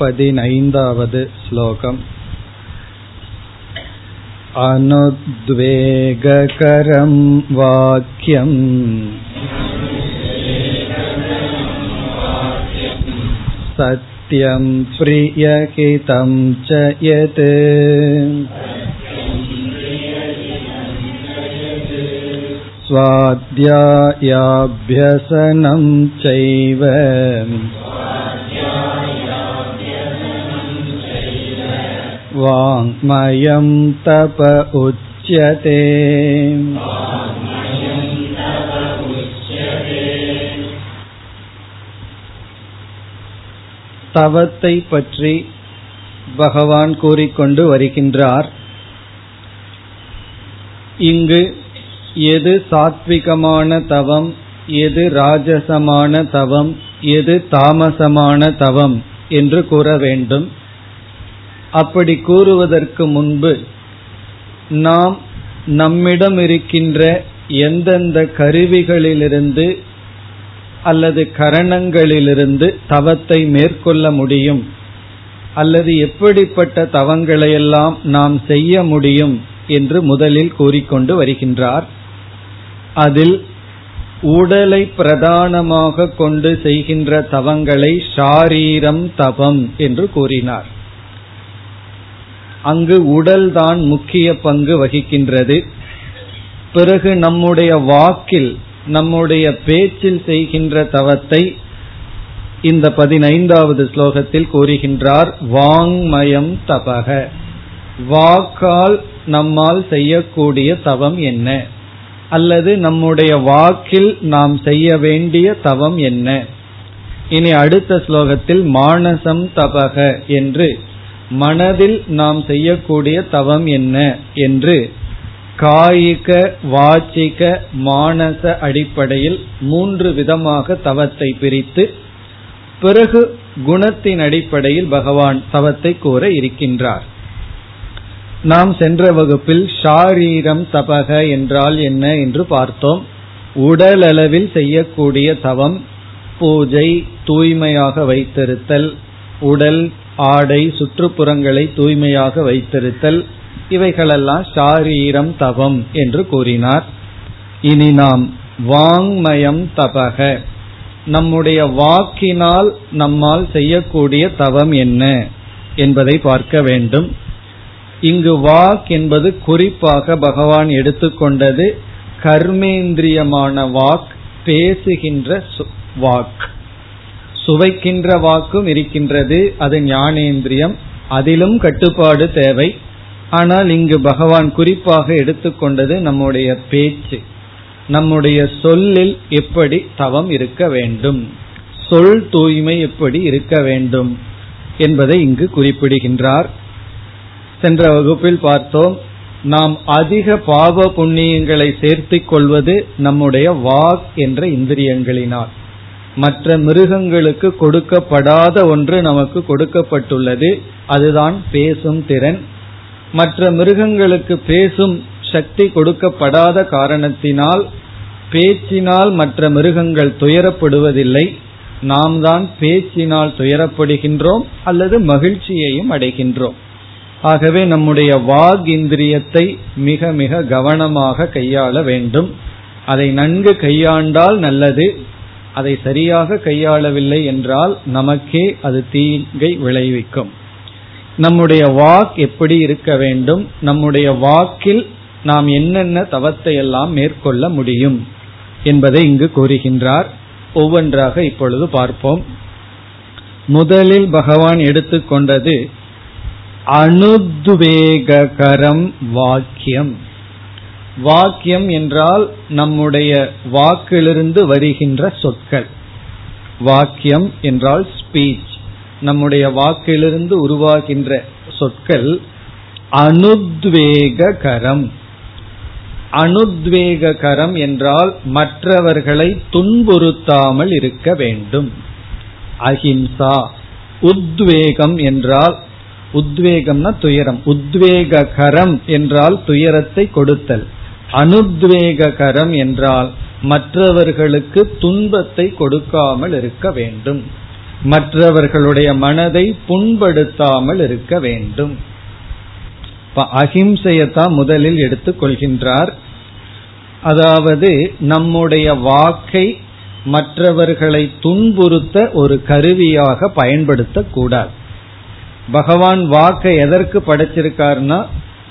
पदिनैन्दावद् श्लोकम् अनुद्वेगकरं वाक्यम् सत्यं प्रियहितं च यत् स्वाध्यायाभ्यसनं चैव वाङ्मयं तप उच्यते தவத்தை பற்றி பகவான் கூறிக்கொண்டு வருகின்றார் இங்கு எது சாத்விகமான தவம் எது ராஜசமான தவம் எது தாமசமான தவம் என்று கூற வேண்டும் அப்படி கூறுவதற்கு முன்பு நாம் நம்மிடம் இருக்கின்ற எந்தெந்த கருவிகளிலிருந்து அல்லது கரணங்களிலிருந்து தவத்தை மேற்கொள்ள முடியும்? அல்லது எப்படிப்பட்ட தவங்களையெல்லாம் நாம் செய்ய முடியும் என்று முதலில் கூறிக்கொண்டு வருகின்றார். அதில் உடலை பிரதானமாக கொண்டு செய்கின்ற தவங்களை ஷாரீரம் தவம் என்று கூறினார். அங்கு உடல்தான் முக்கிய பங்கு வகிக்கின்றது. பிறகு நம்முடைய வாக்கில் நம்முடைய பேச்சில் செய்கின்ற தவத்தை இந்த பதினைந்தாவது ஸ்லோகத்தில் கூறுகின்றார் வாங்மயம் தபக. வாக்கால் நம்மால் செய்யக்கூடிய தவம் என்ன? அல்லது நம்முடைய வாக்கில் நாம் செய்ய வேண்டிய தவம் என்ன? இனி அடுத்த ஸ்லோகத்தில் மானசம் தபக என்று மனதில் நாம் செய்யக்கூடிய தவம் என்ன என்று காயிக வாச்சிக மானச அடிப்படையில் மூன்று விதமாக தவத்தை பிரித்து பிறகு குணத்தின் அடிப்படையில் பகவான் தவத்தை கூற இருக்கின்றார். நாம் சென்ற வகுப்பில் ஷாரீரம் தபக என்றால் என்ன என்று பார்த்தோம். உடலளவில் செய்யக்கூடிய தவம் பூஜை தூய்மையாக வைத்திருத்தல் உடல் ஆடை சுற்றுப்புறங்களை தூய்மையாக வைத்திருத்தல் இவைகளெல்லாம் சாரீரம் தவம் என்று கூறினார். இனி நாம் வாங்மயம் தபக. நம்முடைய வாக்கினால் நம்மால் செய்யக்கூடிய தவம் என்ன என்பதை பார்க்க வேண்டும். இங்கு வாக் என்பது குறிப்பாக பகவான் எடுத்துக்கொண்டது கர்மேந்திரியமான வாக் பேசுகின்ற வாக். சுவைக்கின்ற வாக்கும் இருக்கின்றது. அது ஞானேந்திரியம். அதிலும் கட்டுப்பாடு தேவை. ஆனால் இங்கு பகவான் குறிப்பாக எடுத்துக்கொண்டது நம்முடைய பேச்சு. நம்முடைய சொல்லில் எப்படி தவம் இருக்க வேண்டும். சொல் தூய்மை எப்படி இருக்க வேண்டும் என்பதை இங்கு குறிப்பிடுகின்றார். சென்ற வகுப்பில் பார்த்தோம். நாம் அதிக பாவ புண்ணியங்களை சேர்த்திக் கொள்வது நம்முடைய வாக் என்ற இந்திரியங்களினால். மற்ற மிருகங்களுக்கு கொடுக்கப்படாத ஒன்று நமக்கு கொடுக்கப்பட்டுள்ளது. அதுதான் பேசும் திறன். மற்ற மிருகங்களுக்கு பேசும் சக்தி கொடுக்கப்படாத காரணத்தினால் பேச்சினால் மற்ற மிருகங்கள் துயரப்படுவதில்லை. நாம் தான் பேச்சினால் துயரப்படுகின்றோம் அல்லது மகிழ்ச்சியையும் அடைகின்றோம். ஆகவே நம்முடைய வாக் இந்திரியத்தை மிக மிக கவனமாக கையாள வேண்டும். அதை நன்கு கையாண்டால் நல்லது. அதை சரியாக கையாளவில்லை என்றால் நமக்கே அது தீங்கை விளைவிக்கும். நம்முடைய வாக் எப்படி இருக்க வேண்டும்? நம்முடைய வாக்கில் நாம் என்னென்ன தவத்தை எல்லாம் மேற்கொள்ள முடியும் என்பதை இங்கு கூறுகின்றார். ஒவ்வொன்றாக இப்பொழுது பார்ப்போம். முதலில் பகவான் எடுத்துக்கொண்டது அனுத்வேகரம் வாக்கியம். வாக்கியம் என்றால் நம்முடைய வாக்கிலிருந்து வருகின்ற சொற்கள். வாக்கியம் என்றால் ஸ்பீச் நம்முடைய வாக்கிலிருந்து உருவாகின்ற சொற்கள் அனுத்வேககரம். அனுத்வேககரம் என்றால் மற்றவர்களை துன்புறுத்தாமல் இருக்க வேண்டும். அஹிம்சா உத்வேகம் என்றால் உத்வேகம்னா துயரம். உத்வேககரம் என்றால் துயரத்தை கொடுத்தல். அனுத்வேககரம் என்றால் மற்றவர்களுக்கு துன்பத்தை கொடுக்காமல் இருக்க வேண்டும். மற்றவர்களுடைய மனதை புண்படுத்தாமல் இருக்க வேண்டும். அகிம்சையத்தான் முதலில் எடுத்துக்கொள்கின்றார் அதாவது நம்முடைய வாக்கை மற்றவர்களை துன்புறுத்த ஒரு கருவியாக பயன்படுத்தக்கூடாது. பகவான் வாக்கை எதற்கு படைச்சிருக்காருன்னா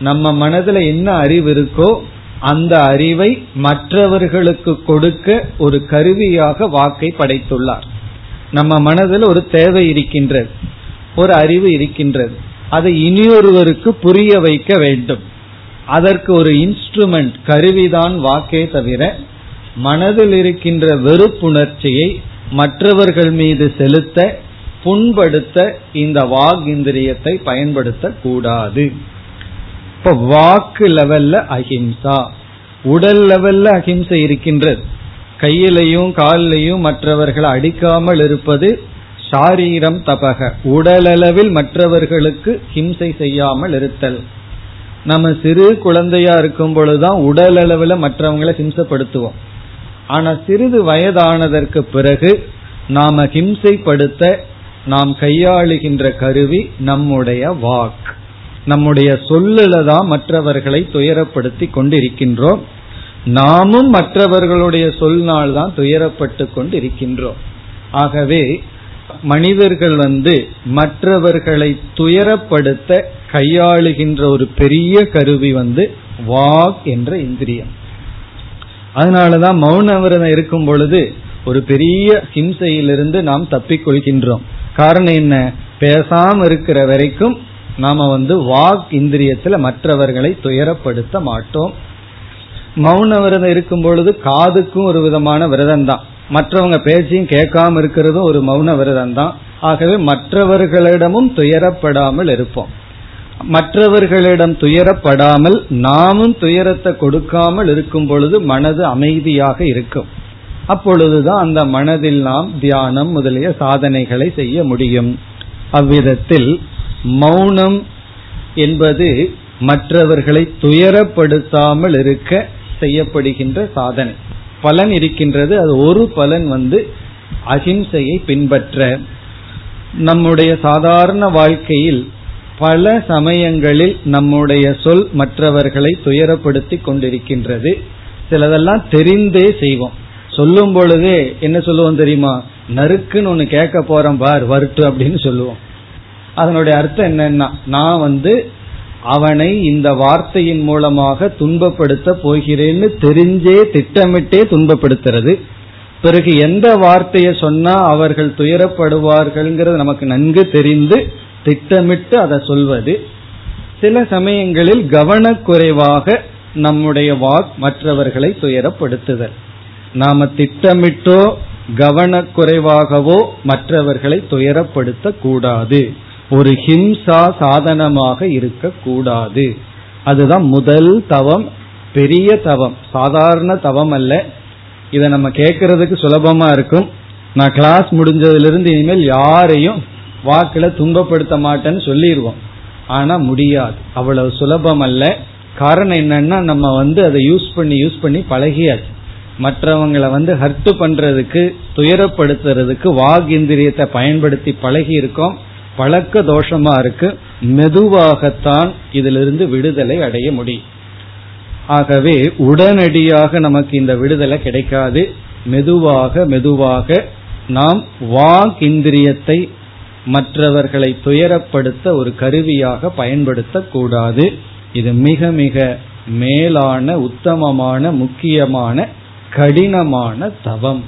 நம்ம மனதில் என்ன அறிவு இருக்கோ அந்த அறிவை மற்றவர்களுக்கு கொடுக்க ஒரு கருவியாக வாக்கை படைத்துள்ளார். நம்ம மனதில் ஒரு தேவை இருக்கின்றது ஒரு அறிவு இருக்கின்றது. அதை இனியொருவருக்கு புரிய வைக்க வேண்டும். அதற்கு ஒரு இன்ஸ்ட்ருமெண்ட் கருவிதான் வாக்கே தவிர மனதில் இருக்கின்ற வெறுப்புணர்ச்சியை மற்றவர்கள் மீது செலுத்த புண்படுத்த இந்த வாக் இந்திரியத்தை பயன்படுத்தக்கூடாது. இப்ப வாக்கு லெவல்ல அஹிம்சா. உடல் லெவல்ல அஹிம்சை இருக்கின்றது. கையிலையும் காலிலையும் மற்றவர்களை அடிக்காமல் இருப்பது சாரீரம் தபக. உடலளவில் மற்றவர்களுக்கு ஹிம்சை செய்யாமல் இருத்தல். நம்ம சிறு குழந்தையா இருக்கும் பொழுதுதான் உடல் அளவில் மற்றவங்களை ஹிம்சப்படுத்துவோம். ஆனா சிறிது வயதானதற்கு பிறகு நாம ஹிம்சைப்படுத்த நாம் கையாளுகின்ற கருவி நம்முடைய வாக்கு நம்முடைய சொல்லுல தான் மற்றவர்களை துயரப்படுத்தி கொண்டிருக்கின்றோம். நாமும் மற்றவர்களுடைய சொல்னால் தான் துயரப்பட்டு கொண்டிருக்கின்றோம். ஆகவே மனிதர்கள் வந்து மற்றவர்களை துயரப்படுத்த கையாளுகின்ற ஒரு பெரிய கருவி வந்து வாக் என்ற இந்திரியம். அதனாலதான் மௌன விரதம் இருக்கும் பொழுது ஒரு பெரிய ஹிம்சையிலிருந்து நாம் தப்பிக்கொள்கின்றோம் காரணம் என்ன? பேசாம இருக்கிற வரைக்கும் நாம வந்து வாக் இந்திரியத்துல மற்றவர்களை துயரப்படுத்த மாட்டோம். மௌன விரதம் இருக்கும் பொழுது காதுக்கும் ஒரு விதமான விரதம் தான் மற்றவங்க பேச்சையும் கேட்காம இருக்கிறதும் ஒரு மௌன விரதம் தான் ஆகவே மற்றவர்களிடமும் துயரப்படாமல் இருப்போம். மற்றவர்களிடம் துயரப்படாமல் நாமும் துயரத்தை கொடுக்காமல் இருக்கும் பொழுது மனது அமைதியாக இருக்கும். அப்பொழுதுதான் அந்த மனதில் நாம் தியானம் முதலிய சாதனைகளை செய்ய முடியும். அவ்விதத்தில் மௌனம் என்பது மற்றவர்களை துயரப்படுத்தாமல் இருக்க செய்யப்படுகின்ற சாதனை. பலன் இருக்கின்றது. அது ஒரு பலன் வந்து அகிம்சையை பின்பற்ற. நம்முடைய சாதாரண வாழ்க்கையில் பல சமயங்களில் நம்முடைய சொல் மற்றவர்களை துயரப்படுத்தி கொண்டிருக்கின்றது. சிலதெல்லாம் தெரிந்தே செய்வோம். சொல்லும் பொழுதே என்ன சொல்லுவோம் தெரியுமா? நறுக்குன்னு ஒன்னு கேட்க போறோம் பார் வருட்டு அப்படின்னு சொல்லுவோம். அதனுடைய அர்த்தம் என்னன்னா நான் வந்து அவனை இந்த வார்த்தையின் மூலமாக துன்பப்படுத்த போகிறேன்னு தெரிஞ்சே திட்டமிட்டே துன்பப்படுத்துறது. பிறகு எந்த வார்த்தையை சொன்னா அவர்கள் துயரப்படுவார்கள்ங்கிறது நமக்கு நன்கு தெரிந்து திட்டமிட்டு அதை சொல்வது. சில சமயங்களில் கவனக்குறைவாக நம்முடைய வாக் மற்றவர்களை துயரப்படுத்துதல். நாம திட்டமிட்டோ கவனக்குறைவாகவோ மற்றவர்களை துயரப்படுத்த கூடாது ஒரு ஹிம்சா சாதனமாக இருக்கக்கூடாது. அதுதான் முதல் தவம் பெரிய தவம். சாதாரண தவம் அல்ல. இதை நம்ம கேட்கறதுக்கு சுலபமா இருக்கும். நான் கிளாஸ் முடிஞ்சதிலிருந்து இனிமேல் யாரையும் வாக்கில் துன்பப்படுத்த மாட்டேன்னு சொல்லிடுவோம் ஆனா முடியாது. அவ்வளவு சுலபம் அல்ல. காரணம் என்னன்னா நம்ம வந்து அதை யூஸ் பண்ணி யூஸ் பண்ணி பழகியாச்சு. மற்றவங்களை வந்து ஹர்ட் பண்றதுக்கு துயரப்படுத்துறதுக்கு வாக் இந்திரியத்தை பயன்படுத்தி பழகி இருக்கோம் பழக்க தோஷமா இருக்கு. மெதுவாகத்தான் இதிலிருந்து விடுதலை அடைய முடியும். ஆகவே உடனடியாக நமக்கு இந்த விடுதலை கிடைக்காது. மெதுவாக மெதுவாக நாம் வாக் இந்திரியத்தை மற்றவர்களை துயரப்படுத்த ஒரு கருவியாக பயன்படுத்தக்கூடாது. இது மிக மிக மேலான உத்தமமான முக்கியமான கடினமான தவம்.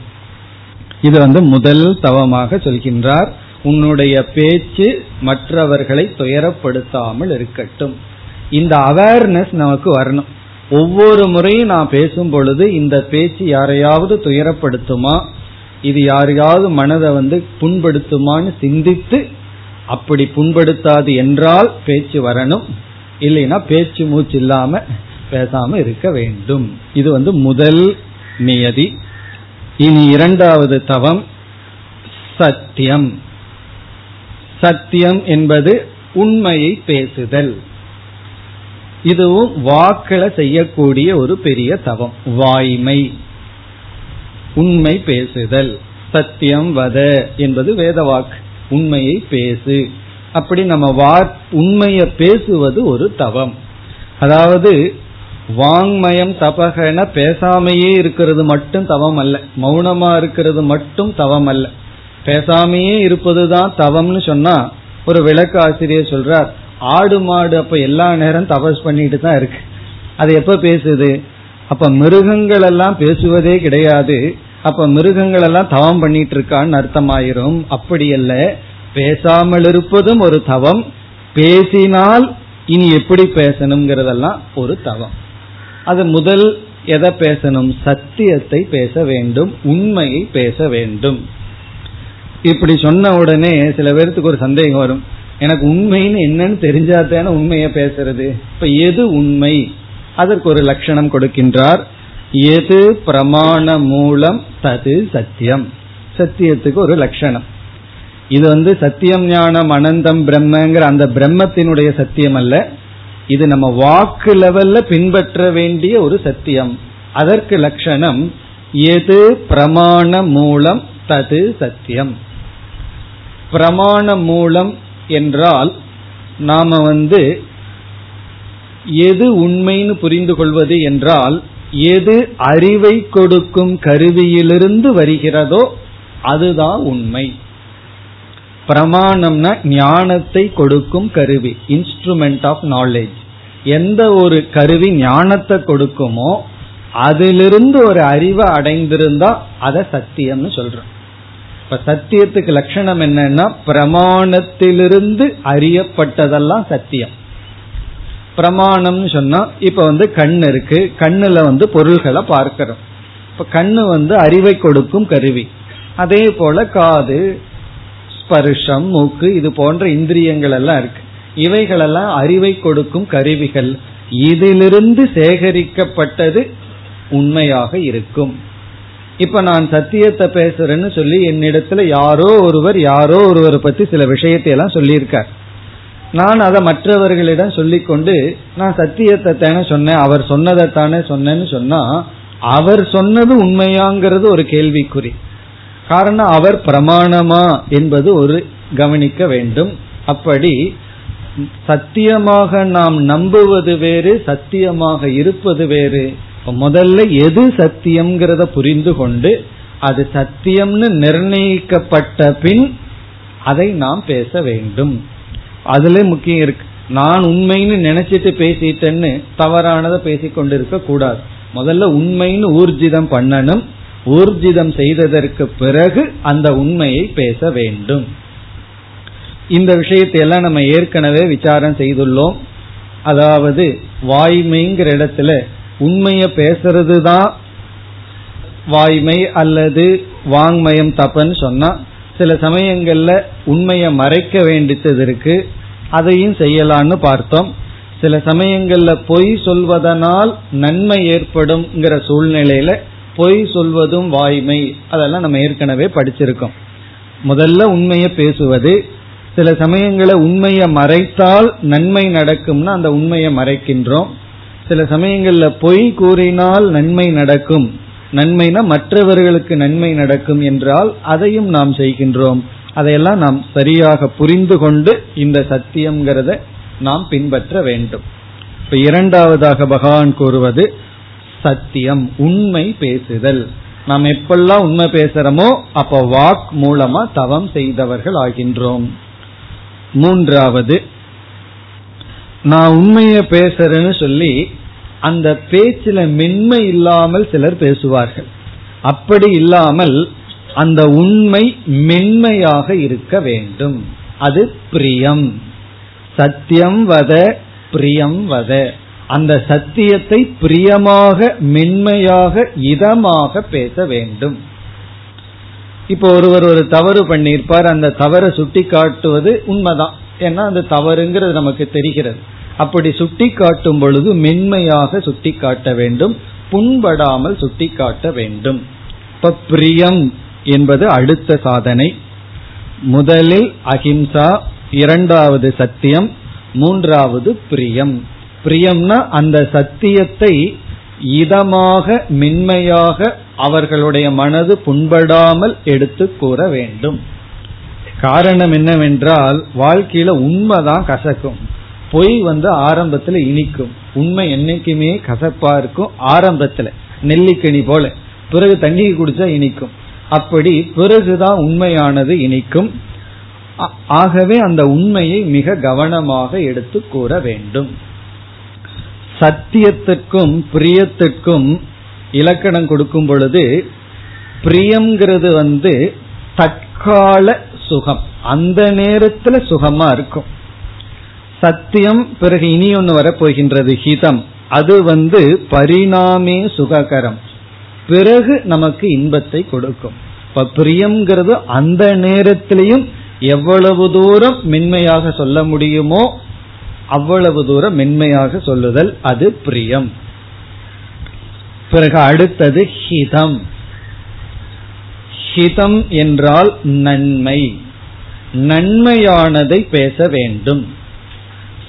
இது வந்து முதல் தவமாக சொல்கின்றார். உன்னுடைய பேச்சு மற்றவர்களை துயரப்படுத்தாமல் இருக்கட்டும். இந்த அவேர்னஸ் நமக்கு வரணும். ஒவ்வொரு முறையும் நான் பேசும் பொழுது இந்த பேச்சு யாரையாவது துயரப்படுத்துமா? இது யாரையாவது மனதை வந்து புண்படுத்துமான்னு சிந்தித்து அப்படி புண்படுத்தாது என்றால் பேச்சு வரணும். இல்லைன்னா பேச்சு மூச்சு இல்லாம பேசாம இருக்க வேண்டும். இது வந்து முதல் நியதி. இனி இரண்டாவது தவம் சத்தியம். சத்தியம் என்பது உண்மையை பேசுதல். இதுவும் வாக்கள செய்யக்கூடிய ஒரு பெரிய தவம். வாய்மை. உண்மை பேசுதல். சத்தியம் வத என்பது வேத வாக்கு. உண்மையை பேசு. அப்படி நம்ம வா உண்மையை பேசுவது ஒரு தவம். அதாவது வாங்மயம் தபகன பேசாமையே இருக்கிறது மட்டும் தவம் அல்ல. மௌனமா இருக்கிறது மட்டும் தவம் அல்ல. பேசாமையே இருப்பதுதான் தவம்னு சொன்னா ஒரு விளக்கு ஆசிரியர் சொல்றார். ஆடு மாடு அப்ப எல்லா நேரம் தபஸ் பண்ணிட்டு தான் இருக்கு. அது எப்ப பேசுது? அப்ப மிருகங்கள் எல்லாம் பேசுவதே கிடையாது. அப்ப மிருகங்கள் எல்லாம் தவம் பண்ணிட்டு இருக்கான்னு அர்த்தமாயிரும். அப்படி அல்ல. பேசாமல் இருப்பதும் ஒரு தவம். பேசினால் இனி எப்படி பேசணுங்கிறதெல்லாம் ஒரு தவம். அது முதல் எதை பேசணும்? சத்தியத்தை பேச வேண்டும். உண்மையை பேச வேண்டும். இப்படி சொன்ன உடனே சில பேர்த்துக்கு ஒரு சந்தேகம் வரும். எனக்கு உண்மைன்னு என்னன்னு தெரிஞ்சாதானே உண்மையை பேசுறது? இப்ப எது உண்மை? அதற்கு ஒரு லட்சணம் கொடுக்கின்றார். எது பிரமாண மூலம் தது சத்தியம். சத்தியத்துக்கு ஒரு லட்சணம். இது வந்து சத்தியம் ஞானம் அனந்தம் பிரம்மங்கிற அந்த பிரம்மத்தினுடைய சத்தியம் அல்ல. இது நம்ம வாக்கு லெவல்ல பின்பற்ற வேண்டிய ஒரு சத்தியம். அதற்கு லட்சணம் எது பிரமாண மூலம் தது சத்தியம். பிரமாண மூலம் என்றால் நாம வந்து எது உண்மைன்னு புரிந்து கொள்வது என்றால் எது அறிவை கொடுக்கும் கருவியிலிருந்து வருகிறதோ அதுதான் உண்மை. பிரமாணம்னா ஞானத்தை கொடுக்கும் கருவி இன்ஸ்ட்ருமெண்ட் ஆஃப் நாலேஜ் எந்த ஒரு கருவி ஞானத்தை கொடுக்குமோ அதிலிருந்து ஒரு அறிவை அடைந்திருந்தா அதை சத்தியம்னு சொல்றோம். இப்ப சத்தியத்துக்கு லட்சணம் என்னன்னா பிரமாணத்திலிருந்து அறியப்பட்டதெல்லாம் சத்தியம். பிரமாணம்னு சொன்னா இப்ப வந்து கண் இருக்கு கண்ணுல வந்து பொருள்களை பார்க்கிறோம். இப்ப கண்ணு வந்து அறிவை கொடுக்கும் கருவி. அதே போல காது ஸ்பர்ஷம் மூக்கு இது போன்ற இந்திரியங்கள் எல்லாம் இருக்கு. இவைகளெல்லாம் அறிவை கொடுக்கும் கருவிகள். இதிலிருந்து சேகரிக்கப்பட்டது உண்மையாக இருக்கும். இப்ப நான் சத்தியத்தை பேசுறேன்னு சொல்லி என்னிடத்துல யாரோ ஒருவர் யாரோ ஒருவரை பத்தி சில விஷயத்தை எல்லாம் சொல்லியிருக்கார். நான் அதை மற்றவர்களிடம் சொல்லிக்கொண்டு நான் சத்தியத்தை தானே சொன்னேன் அவர் சொன்னதை தானே சொன்னேன்னு சொன்னா அவர் சொன்னது உண்மையாங்கிறது ஒரு கேள்விக்குறி. காரணம் அவர் பிரமாணமா என்பது ஒரு கவனிக்க வேண்டும். அப்படி சத்தியமாக நாம் நம்புவது வேறு சத்தியமாக இருப்பது வேறு. முதல்ல எது சத்தியம்ங்கிறத புரிந்து கொண்டு அது சத்தியம்னு நிர்ணயிக்கப்பட்ட பின் அதை நாம் பேச வேண்டும். அதுல முக்கியம் இருக்கு. நான் உண்மைன்னு நினைச்சிட்டு பேசிட்டேன்னு தவறானதை பேசிக்கொண்டு இருக்க கூடாது. முதல்ல உண்மைன்னு ஊர்ஜிதம் பண்ணணும். ஊர்ஜிதம் செய்ததற்கு பிறகு அந்த உண்மையை பேச வேண்டும். இந்த விஷயத்தை எல்லாம் நம்ம ஏற்கனவே விசாரம் செய்துள்ளோம். அதாவது வாய்மைங்கிற இடத்துல உண்மைய பேசுறது தான் வாய்மை அல்லது வாங்மயம் தப்புன்னு சொன்னா சில சமயங்கள்ல உண்மையை மறைக்க வேண்டியது இருக்கு. அதையும் செய்யலான்னு பார்த்தோம். சில சமயங்கள்ல பொய் சொல்வதனால் நன்மை ஏற்படும்ங்கிற சூழ்நிலையில பொய் சொல்வதும் வாய்மை. அதெல்லாம் நம்ம ஏற்கனவே படிச்சிருக்கோம். முதல்ல உண்மையை பேசுவது. சில சமயங்களை உண்மையை மறைத்தால் நன்மை நடக்கும்னா அந்த உண்மையை மறைக்கின்றோம். சில சமயங்கள்ல பொய் கூறினால் நன்மை நடக்கும். நன்மைனா மற்றவர்களுக்கு நன்மை நடக்கும் என்றால் அதையும் நாம் செய்கின்றோம். அதையெல்லாம் நாம் சரியாக புரிந்து கொண்டு இந்த சத்தியம்ங்கிறத நாம் பின்பற்ற வேண்டும். இப்ப இரண்டாவதாக பகவான் கூறுவது சத்தியம் உண்மை பேசுதல். நாம் எப்பெல்லாம் உண்மை பேசுறோமோ அப்ப வாக் மூலமா தவம் செய்தவர்கள் ஆகின்றோம். மூன்றாவது நான் உண்மைய பேசுறேன்னு சொல்லி அந்த பேச்சில மென்மை இல்லாமல் சிலர் பேசுவார்கள். அப்படி இல்லாமல் அந்த உண்மை மென்மையாக இருக்க வேண்டும். அது பிரியம். சத்தியம் வத பிரியம் வத. அந்த சத்தியத்தை பிரியமாக மென்மையாக இதமாக பேச வேண்டும். இப்போ ஒருவர் ஒரு தவறு பண்ணியிருப்பார். அந்த தவறை சுட்டி காட்டுவது உண்மைதான். ஏன்னா அந்த தவறுங்கிறது நமக்கு தெரிகிறது. அப்படி சுட்டி காட்டும் பொழுது மென்மையாக சுட்டி காட்ட வேண்டும் புண்படாமல் சுட்டி காட்ட வேண்டும். இப்ப பிரியம் என்பது அடுத்த சாதனை. முதலில் அஹிம்சா இரண்டாவது சத்தியம் மூன்றாவது பிரியம். பிரியம்னா அந்த சத்தியத்தை இதமாக மென்மையாக அவர்களுடைய மனது புண்படாமல் எடுத்து கூற வேண்டும். காரணம் என்னவென்றால் வாழ்க்கையில உண்மைதான் கசக்கும். பொய் வந்து ஆரம்பத்துல இனிக்கும். உண்மை என்னைக்குமே கசப்பா இருக்கும் ஆரம்பத்துல. நெல்லிக்கனி போல. பிறகு தண்ணி குடிச்சா இனிக்கும். அப்படி பிறகுதான் உண்மையானது இனிக்கும். ஆகவே அந்த உண்மையை மிக கவனமாக எடுத்து கூற வேண்டும். சத்தியத்திற்கும் பிரியத்திற்கும் இலக்கணம் கொடுக்கும் பொழுது பிரியம்ங்கிறது வந்து தற்கால சுகம். அந்த நேரத்துல சுகமா இருக்கும். சத்தியம் பிறகு இனி ஒன்று வரப்போகின்றது ஹிதம். அது வந்து பரிணாமே சுககரம். பிறகு நமக்கு இன்பத்தை கொடுக்கும். இப்ப பிரியம்ங்கிறது அந்த நேரத்திலையும் எவ்வளவு தூரம் மென்மையாக சொல்ல முடியுமோ அவ்வளவு தூரம் மென்மையாக சொல்லுதல் அது பிரியம். பிறகு அடுத்தது ஹிதம். ஹிதம் என்றால் நன்மை. நன்மையானதை பேச வேண்டும்.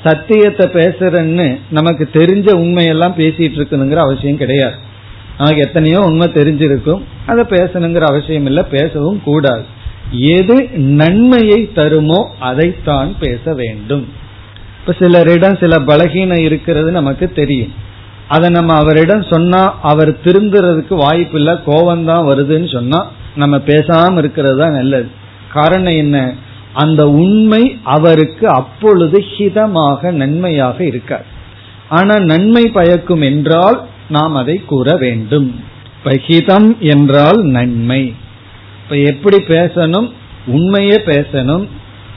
சத்தியத்தை பேசுறன்னு நமக்கு தெரிஞ்ச உண்மையெல்லாம் பேசிட்டு இருக்கணுங்கிற அவசியம் கிடையாது. நமக்கு எத்தனையோ உண்மை தெரிஞ்சிருக்கும். அதை பேசணுங்கிற அவசியம் இல்லை. பேசவும் கூடாது. எது நன்மையை தருமோ அதைத்தான் பேச வேண்டும். இப்ப சிலரிடம் சில பலகீனம் இருக்கிறது நமக்கு தெரியும். அதை நம்ம அவரிடம் சொன்னா அவர் திருந்துறதுக்கு வாய்ப்பு இல்லை கோபம்தான் வருதுன்னு சொன்னா நம்ம பேசாம இருக்கிறது தான் நல்லது. காரணம் என்ன? அந்த உண்மை அவருக்கு அப்பொழுது ஹிதமாக நன்மையாக இருக்காது. ஆனா நன்மை பயக்கும் என்றால் நாம் அதை கூற வேண்டும். பகிதம் ஹிதம் என்றால் நன்மை. இப்ப எப்படி பேசணும்? உண்மையே பேசணும்.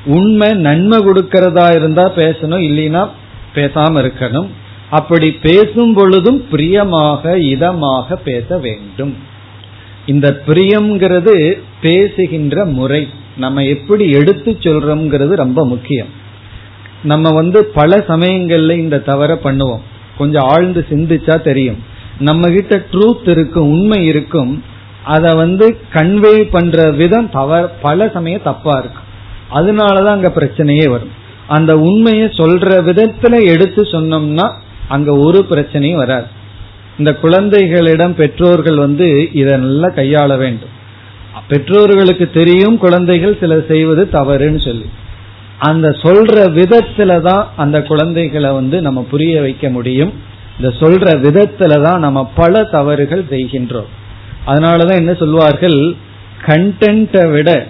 உண்மை நன்மை கொடுக்கறதா இருந்தா பேசணும் இல்லைன்னா பேசாம இருக்கணும். அப்படி பேசும் பொழுதும் பிரியமாக இதமாக பேச வேண்டும். இந்த பிரியம்ங்கிறது பேசுகின்ற முறை. நம்ம எப்படி எடுத்து சொல்றோம்ங்கிறது ரொம்ப முக்கியம். நம்ம வந்து பல சமயங்கள்ல இந்த தவற பண்ணுவோம். கொஞ்சம் ஆழ்ந்து சிந்திச்சா தெரியும். நம்ம கிட்ட ட்ரூத் இருக்கும் உண்மை இருக்கும். அதை வந்து கன்வே பண்ற விதம் தவ பல சமயம் தப்பா இருக்கும் அதனாலதான் அங்க பிரச்சனையே வரும். அந்த உண்மையை சொல்ற விதத்துல எடுத்து சொன்னோம்னா அங்க ஒரு பிரச்சனையும் வராது. இந்த குழந்தைகளிடம் பெற்றோர்கள் வந்து இதை நல்லா கையாள வேண்டும். பெற்றோர்களுக்கு தெரியும் குழந்தைகள் சில செய்வது தவறுன்னு சொல்லி. அந்த சொல்ற விதத்துல தான் அந்த குழந்தைகளை வந்து நம்ம புரிய வைக்க முடியும். இந்த சொல்ற விதத்துல தான் நம்ம பல தவறுகள் செய்கின்றோம். அதனாலதான் என்ன சொல்வார்கள்? கண்டென்ட்டை விட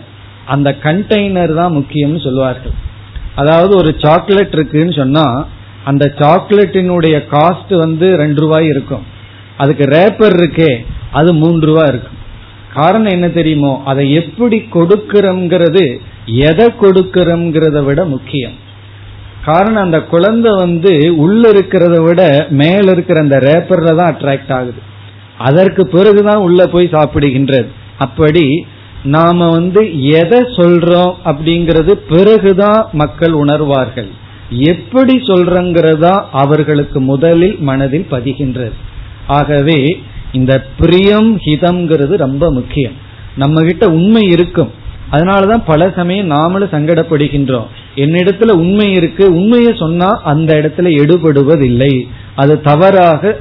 அந்த கண்டெய்னர் தான் முக்கியம்னு சொல்வார்கள். அதாவது ஒரு சாக்லேட் இருக்குன்னு சொன்னா அந்த சாக்லேட்டினுடைய காஸ்ட் வந்து ரெண்டு ரூபாய் இருக்கும். அதுக்கு ரேப்பர் இருக்கே அது மூன்று ரூபா இருக்கும் காரணம் என்ன தெரியுமோ அதை எப்படி கொடுக்கிறோம்ங்கிறது எதை கொடுக்கிறோம்ங்கிறத விட முக்கியம். காரணம் அந்த குழந்தை வந்து உள்ள இருக்கிறத விட மேல இருக்கிற அந்த ரேப்பர்ல தான் அட்ராக்ட் ஆகுது. அதற்கு பிறகுதான் உள்ள போய் சாப்பிடுகின்றது. அப்படி நாம வந்து எதை சொல்றோம் அப்படிங்கிறது பிறகுதான் மக்கள் உணர்வார்கள். எப்படி சொல்றங்கிறதா அவர்களுக்கு முதலில் மனதில் பதிகின்றது. ஆகவே இந்த பிரியம் ஹிதம்ங்கிறது ரொம்ப முக்கியம். நம்ம கிட்ட உண்மை இருக்கும். அதனாலதான் பல சமயம் நாமளும் சங்கடப்படுகின்றோம். என்னிடத்துல உண்மை இருக்கு உண்மையை சொன்னா அந்த இடத்துல எடுபடுவதில்லை. அது தவறாக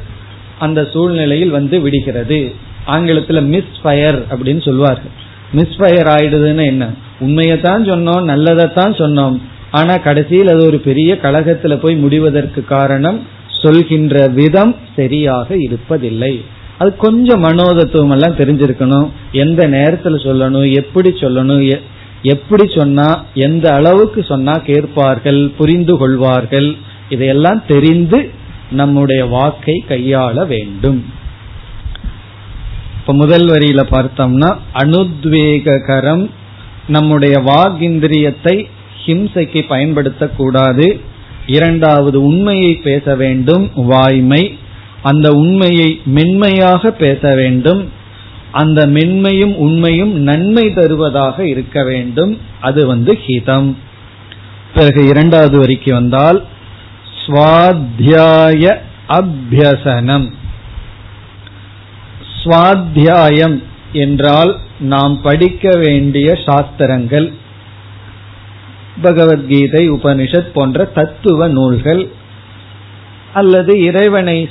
அந்த சூழ்நிலையில் வந்து விடுகிறது. ஆங்கிலத்துல மிஸ் ஃபயர் அப்படின்னு சொல்வார்கள் மிஸ் ஃபயர் ஆயிடுதுன்னு என்ன? உண்மையத்தான் சொன்னோம் நல்லதைத்தான் சொன்னோம். ஆனா கடைசியில் அது ஒரு பெரிய கழகத்துல போய் முடிவதற்கு காரணம் சொல்கின்ற விதம் சரியாக இருப்பதில்லை. அது கொஞ்சம் மனோதத்துவம் எல்லாம் தெரிஞ்சிருக்கணும். எந்த நேரத்துல சொல்லணும் எப்படி சொல்லணும் எப்படி சொன்னா எந்த அளவுக்கு சொன்னா கேட்பார்கள் புரிந்து கொள்வார்கள் இதையெல்லாம் தெரிந்து நம்முடைய வாக்கை கையாள வேண்டும். இப்ப முதல் வரியில பார்த்தோம்னா அனுத்வேககரம் நம்முடைய வாகிந்திரியத்தை ஹிம்சைக்கு பயன்படுத்தக்கூடாது. இரண்டாவது உண்மையை பேச வேண்டும் வாய்மை. அந்த உண்மையை மென்மையாக பேச வேண்டும். அந்த மென்மையும் உண்மையும் நன்மை தருவதாக இருக்க வேண்டும். அது வந்து ஹிதம். பிறகு இரண்டாவது வரிக்கு வந்தால் சுவாத்தியாய அபியசனம். சுவாத்தியாயம் என்றால் நாம் படிக்க வேண்டிய சாஸ்திரங்கள். பகவத்கீதை உபனிஷத் போன்ற தத்துவ நூல்கள் அல்லது இறைவனை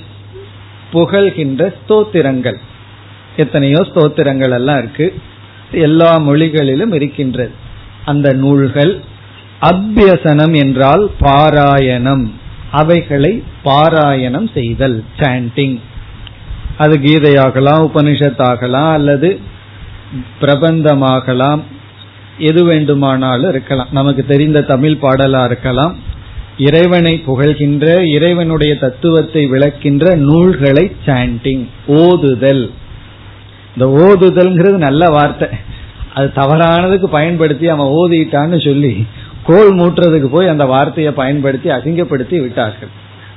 புகழ்கின்ற ஸ்தோத்திரங்கள். எத்தனையோ ஸ்தோத்திரங்கள் எல்லாம் இருக்கு. எல்லா மொழிகளிலும் இருக்கின்றது. அந்த நூல்கள் அபியசனம் என்றால் பாராயணம். அவைகளை பாராயணம் செய்தல் சாண்டிங் அது கீதையாகலாம் உபனிஷத்தாகலாம் அல்லது பிரபந்தமாகலாம். எது வேண்டுமானாலும் இருக்கலாம். நமக்கு தெரிந்த தமிழ் பாடலா இருக்கலாம். இறைவனை புகழ்கின்ற இறைவனுடைய தத்துவத்தை விளக்கின்ற நூல்களை சாண்டிங் ஓதுதல். இந்த ஓதுதல்ங்கிறது நல்ல வார்த்தை. அது தவறானதுக்கு பயன்படுத்தி அவன் ஓதிட்டான்னு சொல்லி கோல் மூட்டுறதுக்கு போய் அந்த வார்த்தையை பயன்படுத்தி அசிங்கப்படுத்தி விட்டார்கள்.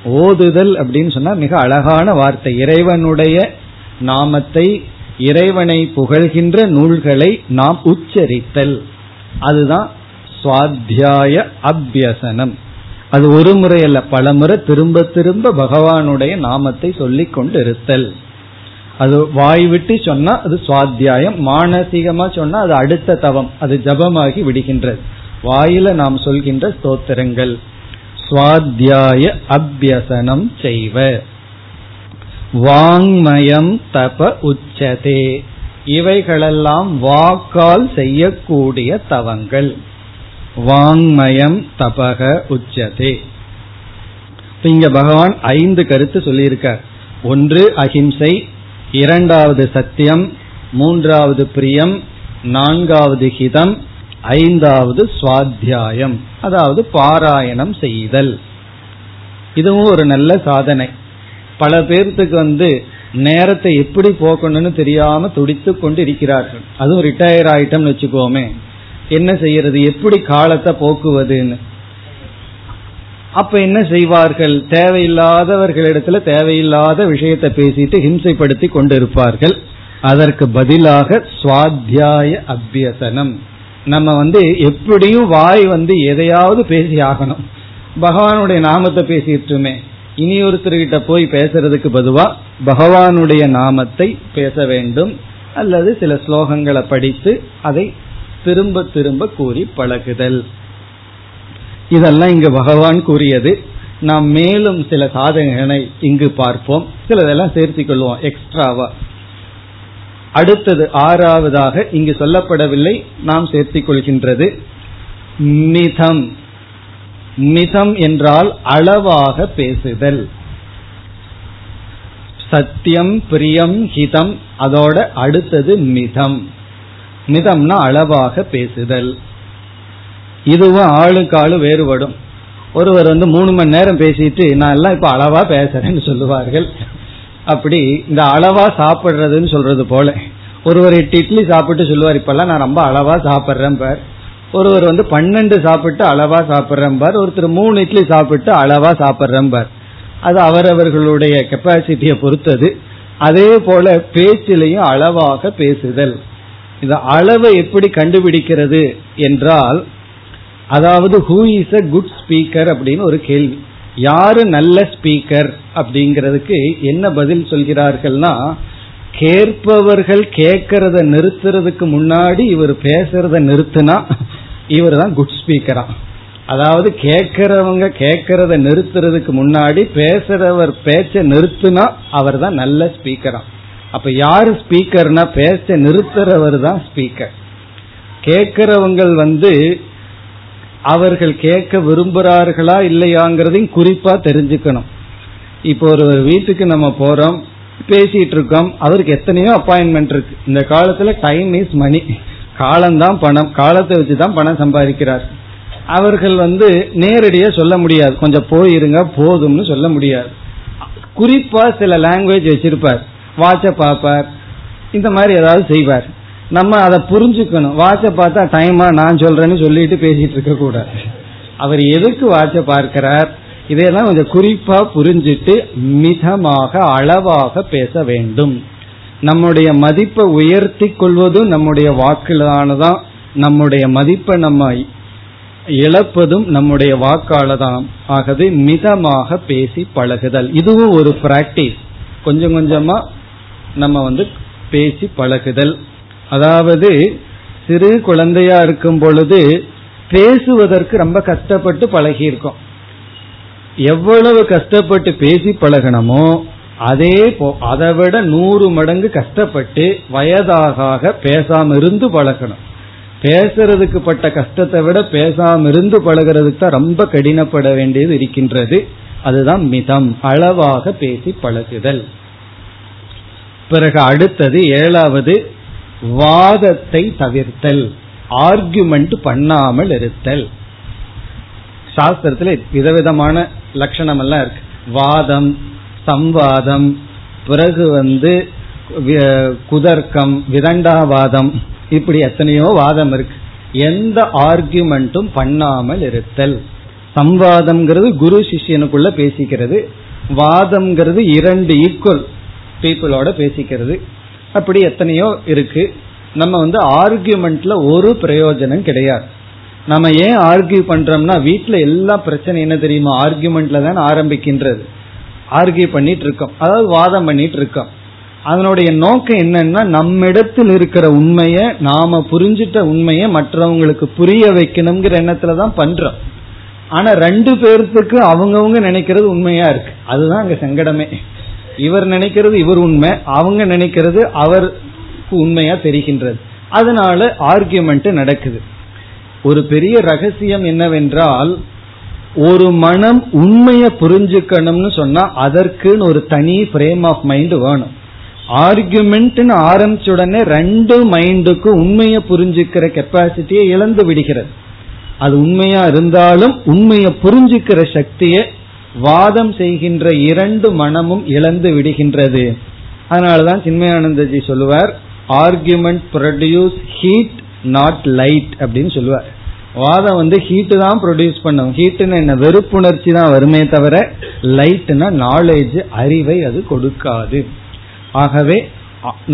ஓதுதல் அப்படின்னு சொன்னா மிக அழகான வார்த்தை. இறைவனுடைய நாமத்தை இறைவனை புகழ்கின்ற நூல்களை நாம் உச்சரித்தல். அதுதான் சுவாத்தியாய அபியசனம். அது ஒரு முறை அல்ல பல முறை திரும்ப திரும்ப பகவானுடைய நாமத்தை சொல்லிக் கொண்டு இருத்தல் அது வாய் விட்டு சொன்னா அது சுவாத்தியாயம் மானசீகமா சொன்னா அது அடுத்த தவம் அது ஜபமாகி விடுகின்றது. வாயில நாம் சொல்கின்ற ஸ்தோத்திரங்கள் சுவாத்தியாய அபியசனம் செய்வ. வாங்மயம் தப உச்சதே. இவைகளெல்லாம் வாக்கால் செய்யக்கூடிய தவங்கள். வாங்மயம் தபக உச்சதே. இங்க பகவான் ஐந்து கருத்து சொல்லியிருக்கார். ஒன்று அஹிம்சை இரண்டாவது சத்தியம். மூன்றாவது பிரியம். நான்காவது ஹிதம். ஐந்தாவது சுவாத்தியாயம். அதாவது பாராயணம் செய்தல். இதுவும் ஒரு நல்ல சாதனை. பல பேர்த்துக்கு வந்து நேரத்தை எப்படி போக்கணும்னு தெரியாம துடித்து கொண்டு இருக்கிறார்கள் அதுவும் ரிட்டையர் ஆயிட்டம்னு வச்சுக்கோமே. என்ன செய்யறது? எப்படி காலத்தை போக்குவதுன்னு. அப்ப என்ன செய்வார்கள்? தேவையில்லாதவர்களிடத்துல தேவையில்லாத விஷயத்தை பேசிட்டு ஹிம்சைப்படுத்தி கொண்டிருப்பார்கள். அதற்கு பதிலாக சுவாத்தியாய அபியசனம். நம்ம வந்து எப்படியும் வாய் வந்து எதையாவது பேசி ஆகணும். பகவானுடைய நாமத்தை பேசிட்டுமே இனி ஒருத்தர்கிட்ட போய் பேசுறதுக்கு பதுவா பகவானுடைய நாமத்தை பேச வேண்டும். அல்லது சில ஸ்லோகங்களை படித்து அதை திரும்ப திரும்ப கூறி பழகுதல். இதெல்லாம் இங்கு பகவான் கூறியது. நாம் மேலும் சில சாதனைகளை இங்கு பார்ப்போம். சிலதெல்லாம் சேர்த்தி கொள்வோம் எக்ஸ்ட்ராவா அடுத்தது ஆறாவதாக இங்கு சொல்லப்படவில்லை. நாம் சேர்த்திக் கொள்கின்றது மிதம் மிதம் என்றால் அளவாக பேசுதல். சத்தியம் பிரியம் ஹிதம் அதோட அடுத்தது மிதம். மிதம்னா அளவாக பேசுதல். இதுவும் ஆளுக்கு ஆளு வேறுபடும். ஒருவர் வந்து மூணு மணி நேரம் பேசிட்டு நான் எல்லாம் இப்ப அளவா பேசுறேன்னு சொல்லுவார்கள். அப்படி இந்த அளவா சாப்பிடுறதுன்னு சொல்றது போல. ஒருவர் எட்டு இட்லி சாப்பிட்டு சொல்லுவார் இப்பெல்லாம் நான் ரொம்ப அளவா சாப்பிட்றேன் பார். ஒருவர் வந்து பன்னெண்டு சாப்பிட்டு அளவா சாப்பிட்றம்பார் ஒருத்தர் மூணு இட்லி சாப்பிட்டு அளவா சாப்பிட்றம்பார். அது அவரவர்களுடைய கெப்பாசிட்டியை பொறுத்தது. அதே போல பேச்சிலையும் அளவாக பேசுதல். இந்த அளவை எப்படி கண்டுபிடிக்கிறது என்றால் அதாவது who is a good speaker அப்படின்னு ஒரு கேள்வி. யாரு நல்ல ஸ்பீக்கர் அப்படிங்கிறதுக்கு என்ன பதில் சொல்கிறார்கள்னா கேட்பவர்கள் கேட்கறத நிறுத்துறதுக்கு முன்னாடி இவர் பேசுறத நிறுத்தினா இவர் தான் குட் ஸ்பீக்கரா அதாவது கேட்கறவங்க கேட்கறத நிறுத்துறதுக்கு முன்னாடி பேசுறவர் பேச்ச நிறுத்தினா அவர் தான் நல்ல ஸ்பீக்கரா அப்ப யாரு ஸ்பீக்கர்னா பேச்ச நிறுத்துறவர் தான் ஸ்பீக்கர் கேட்கிறவங்கள் வந்து அவர்கள் கேட்க விரும்புகிறார்களா இல்லையாங்கிறதையும் குறிப்பா தெரிஞ்சுக்கணும். இப்போ ஒரு வீட்டுக்கு நம்ம போறோம் பேசிட்டு இருக்கோம் அவருக்கு எத்தனையோ அப்பாயின்மெண்ட் இருக்கு. இந்த காலத்துல டைம் இஸ் மணி காலம்தான் பணம் காலத்தை வச்சுதான் பணம் சம்பாதிக்கிறார். அவர்கள் வந்து நேரடியா சொல்ல முடியாது. கொஞ்சம் போயிருங்க போதும்னு சொல்ல முடியாது. குறிப்பா சில லாங்குவேஜ் வச்சிருப்பார். வாட்ச பார்ப்பார். இந்த மாதிரி ஏதாவது செய்வார். நம்ம அதை புரிஞ்சுக்கணும். வாட்ச பார்த்தா டைமா நான் சொல்றேன்னு சொல்லிட்டு பேசிட்டு இருக்க கூடாது. அவர் எதுக்கு வாட்ச பார்க்கிறார்? இதையெல்லாம் கொஞ்சம் குறிப்பா புரிஞ்சிட்டு மிதமாக அளவாக பேச வேண்டும். நம்முடைய மதிப்பை உயர்த்தி கொள்வதும் நம்முடைய வாக்கிலானதான். நம்முடைய மதிப்பை நம்ம இழப்பதும் நம்முடைய வாக்கால தான் ஆகவே மிதமாக பேசி பழகுதல். இதுவும் ஒரு பிராக்டிஸ் கொஞ்சம் கொஞ்சமா நம்ம வந்து பேசி பழகுதல். அதாவது சிறு குழந்தையா இருக்கும் பொழுது பேசுவதற்கு ரொம்ப கஷ்டப்பட்டு பழகி இருக்கோம் எவ்வளவு கஷ்டப்பட்டு பேசி பழகணுமோ அதே போ அதை விட நூறு மடங்கு கஷ்டப்பட்டு வயதாக பேசாம இருந்து பழகணும். பேசுறதுக்கு பட்ட கஷ்டத்தை விட பேசாம இருந்து பழகிறதுக்கு தான் ரொம்ப கடினப்பட வேண்டியது இருக்கின்றது. அதுதான் மிதம் அளவாக பேசி பழகுதல். பிறகு அடுத்தது ஏழாவது வாதத்தை தவிர்த்தல் ஆர்குமெண்ட் பண்ணாமல் இருத்தல். சாஸ்திரத்துல விதவிதமான லட்சணம் எல்லாம் இருக்கு. வாதம் சம்வாதம். பிறகு வந்து குதர்க்கம் விதண்டாவாதம். இப்படி எத்தனையோ வாதம் இருக்கு. எந்த ஆர்குமெண்ட்டும் பண்ணாமல் இருத்தல். சம்வாதம்ங்கிறது குரு சிஷியனுக்குள்ள பேசிக்கிறது. வாதம்ங்கிறது இரண்டு ஈக்குவல் பீப்புளோட பேசிக்கிறது. அப்படி எத்தனையோ இருக்கு. நம்ம வந்து ஆர்கியூமெண்ட்ல ஒரு பிரயோஜனம் கிடையாது. நம்ம ஏன் ஆர்கியூ பண்றோம்னா வீட்டில் எல்லா பிரச்சனை என்ன தெரியுமா? ஆர்கியூமெண்ட்ல தான் ஆரம்பிக்கின்றது. ஆர்கியூ பண்ணிட்டு இருக்கோம் அதாவது வாதம் பண்ணிட்டு இருக்கோம் அதனுடைய நோக்கம் என்னன்னா நம்மிடத்தில் இருக்கிற உண்மைய நாம புரிஞ்சிட்ட உண்மைய மற்றவங்களுக்கு புரிய வைக்கணுங்கிற எண்ணத்துல தான் பண்றோம். ஆனா ரெண்டு பேர்த்துக்கு அவங்கவுங்க நினைக்கிறது உண்மையா இருக்கு. அதுதான் அங்க சங்கடமே. இவர் நினைக்கிறது இவர் உண்மை அவங்க நினைக்கிறது அவருக்கு உண்மையா தெரிகின்றது. அதனால ஆர்கியூமெண்ட் நடக்குது. ஒரு பெரிய ரகசியம் என்னவென்றால் ஒரு மனம் உண்மையை புரிஞ்சுக்கணும்னு சொன்னா அதற்குன்னு ஒரு தனி ஃப்ரேம் ஆஃப் மைண்ட் வேணும். ஆர்குமெண்ட்னு ஆரம்பிச்ச உடனே ரெண்டு மைண்டுக்கு உண்மையை புரிஞ்சுக்கிற கெப்பாசிட்டியை இழந்து விடுகிறது. அது உண்மையா இருந்தாலும் உண்மையை புரிஞ்சுக்கிற சக்தியை வாதம் செய்கின்ற இரண்டு மனமும் இழந்து விடுகின்றது. அதனாலதான் சின்மயானந்தஜி சொல்லுவார் argument produce heat not light அப்படின்னு சொல்லுவார். வாதம் வந்து ஹீட்டு தான் ப்ரொடியூஸ் பண்ணும். ஹீட்டுன்னு என்ன? வெறுப்புணர்ச்சி தான் வருமே தவிர லைட்னா நாலேஜ் அறிவை அது கொடுக்காது. ஆகவே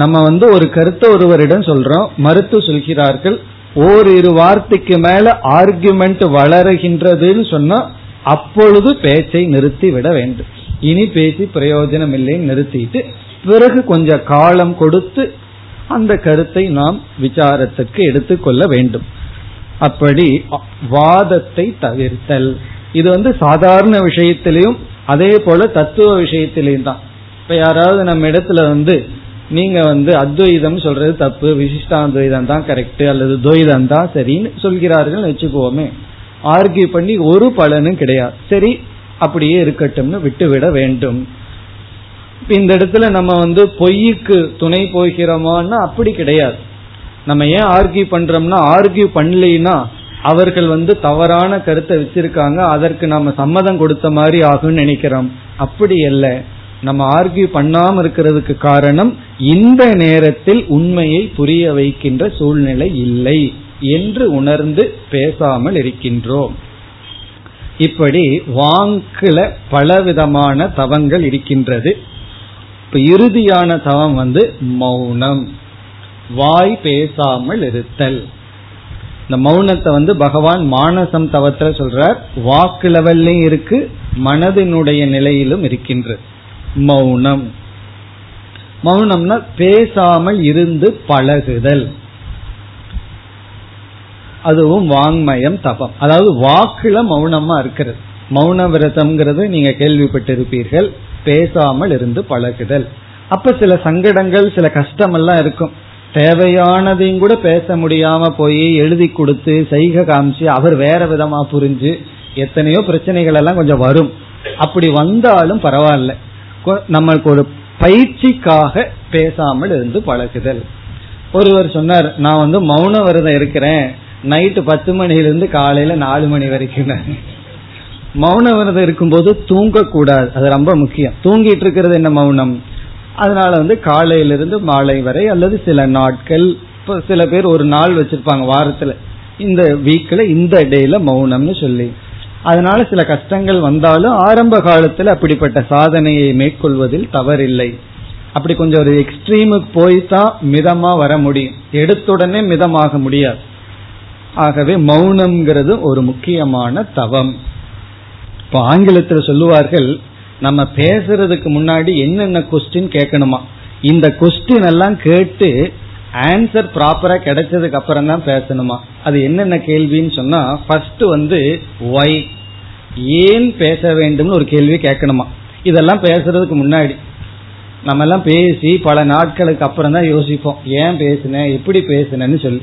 நம்ம வந்து ஒரு கருத்தை ஒருவரிடம் சொல்றோம். மறுத்து சொல்கிறார்கள் ஓரிரு வார்த்தைக்கு மேல ஆர்குமெண்ட் வளருகின்றதுன்னு சொன்னா அப்பொழுது பேச்சை நிறுத்தி விட வேண்டும். இனி பேசி பிரயோஜனம் இல்லைன்னு நிறுத்திட்டு பிறகு கொஞ்சம் காலம் கொடுத்து அந்த கருத்தை நாம் விசாரத்துக்கு எடுத்துக்கொள்ள வேண்டும். அப்படி வாதத்தை தவிர்த்தல். இது வந்து சாதாரண விஷயத்திலையும் அதே போல தத்துவ விஷயத்திலையும் தான். இப்ப யாராவது நம்ம இடத்துல வந்து நீங்க வந்து அத்வைதம் சொல்றது தப்பு விசிஷ்டாத்வைதம் தான் கரெக்ட் அல்லது துவைதம் தான் சரின்னு சொல்கிறார்கள் வச்சுக்கோமே. ஆர்கியூ பண்ணி ஒரு பலனும் கிடையாது. சரி அப்படியே இருக்கட்டும்னு விட்டுவிட வேண்டும். இந்த இடத்துல நம்ம வந்து பொய்யுக்கு துணை போகிறோமான்னா அப்படி கிடையாது. நம்ம ஏன் ஆர்கியூ பண்றோம்னா ஆர்கியூ பண்ணலைன்னா அவர்கள் வந்து தவறான கருத்தை வச்சிருக்காங்க அதற்கு நம்ம சம்மதம் கொடுத்த மாதிரி ஆகும்னு நினைக்கிறோம். அப்படி அல்ல. நம்ம ஆர்கியூ பண்ணாம இருக்கிறதுக்கு காரணம் இந்த நேரத்தில் உண்மையை புரிய வைக்கின்ற சூழ்நிலை இல்லை என்று உணர்ந்து பேசாமல் இருக்கின்றோம். இப்படி வாங்கில பலவிதமான தவங்கள் இருக்கின்றது. இப்ப இறுதியான தவம் வந்து மௌனம். வாய் பேசாமல் இருத்தல். இந்த மௌனத்தை வந்து பகவான் மானசம் தவத்துல சொல்றார். வாக்கு லெவல்லையும் இருக்கு மனதினுடைய நிலையிலும் இருக்கின்றது மௌனம். மௌனம்னா பேசாமல் இருந்து பழகுதல். அதுவும் வாங்மயம் தபம். அதாவது வாக்குல மௌனமா இருக்கிறது. மௌன விரதம்ங்கிறது நீங்க கேள்விப்பட்டிருப்பீர்கள். பேசாமல் இருந்து பழகுதல். அப்ப சில சங்கடங்கள் சில கஷ்டம் எல்லாம் இருக்கும். தேவையானதையும் கூட பேச முடியாம போய் எழுதி கொடுத்து செய்க காமிச்சு அவர் வேற விதமா புரிஞ்சு எத்தனையோ பிரச்சனைகள் எல்லாம் கொஞ்சம் வரும். அப்படி வந்தாலும் பரவாயில்ல. நம்மளுக்கு ஒரு பயிற்சிக்காக பேசாமல் இருந்து பழகுதல். ஒருவர் சொன்னார் நான் வந்து மௌன விரதம் இருக்கிறேன். நைட்டு பத்து மணிலிருந்து காலையில நாலு மணி வரைக்கும். மௌன விரதம் இருக்கும்போது தூங்கக்கூடாது. அது ரொம்ப முக்கியம். தூங்கிட்டு இருக்கிறது என்ன மௌனம்? அதனால வந்து காலையிலிருந்து மாலை வரை அல்லது சில நாட்கள் இப்போ சில பேர் ஒரு நாள் வச்சிருப்பாங்க வாரத்துல. இந்த வீக்ல இந்த டேல மௌனம்னு சொல்லி. அதனால சில கஷ்டங்கள் வந்தாலும் ஆரம்ப காலத்துல அப்படிப்பட்ட சாதனையை மேற்கொள்வதில் தவறில்லை. அப்படி கொஞ்சம் ஒரு எக்ஸ்ட்ரீமுக்கு போய் தான் மிதமா வர முடியும். எடுத்துடனே மிதமாக முடியாது. ஆகவே மௌனம்ங்கிறது ஒரு முக்கியமான தவம். இப்போ ஆங்கிலத்தில் சொல்லுவார்கள் நம்ம பேசுறதுக்கு முன்னாடி என்னென்ன கொஸ்டின் கேட்கணுமா? இந்த கொஸ்டின் எல்லாம் கேட்டு ஆன்சர் ப்ராப்பரா கிடைச்சதுக்கு அப்புறம் தான் பேசணுமா? அது என்னென்ன கேள்வின்னு சொன்னா ஃபர்ஸ்ட் வந்து ஒய் ஏன் பேச வேண்டும்னு ஒரு கேள்வி கேட்கணுமா? இதெல்லாம் பேசுறதுக்கு முன்னாடி. நம்ம எல்லாம் பேசி பல நாட்களுக்கு அப்புறம் தான் யோசிப்போம். ஏன் பேசினேன் எப்படி பேசினேன்னு சொல்லி.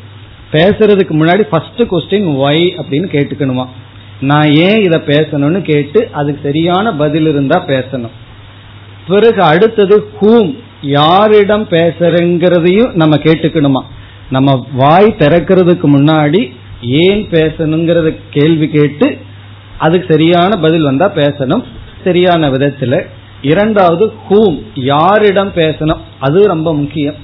பேசுறதுக்கு முன்னாடி ஃபர்ஸ்ட் கொஸ்டின் ஒய் அப்படின்னு கேட்டுக்கணுமா? நான் ஏன் இதை பேசணும்னு கேட்டு அதுக்கு சரியான பதில் இருந்தா பேசணும். பிறகு அடுத்தது ஹூம் யாரிடம் பேசுறங்கிறதையும் நம்ம கேட்டுக்கணுமா? நம்ம வாய் திறக்கிறதுக்கு முன்னாடி ஏன் பேசணுங்கிறத கேள்வி கேட்டு அதுக்கு சரியான பதில் வந்தா பேசணும். சரியான விதத்துல. இரண்டாவது ஹூம் யாரிடம் பேசணும்? அது ரொம்ப முக்கியம்.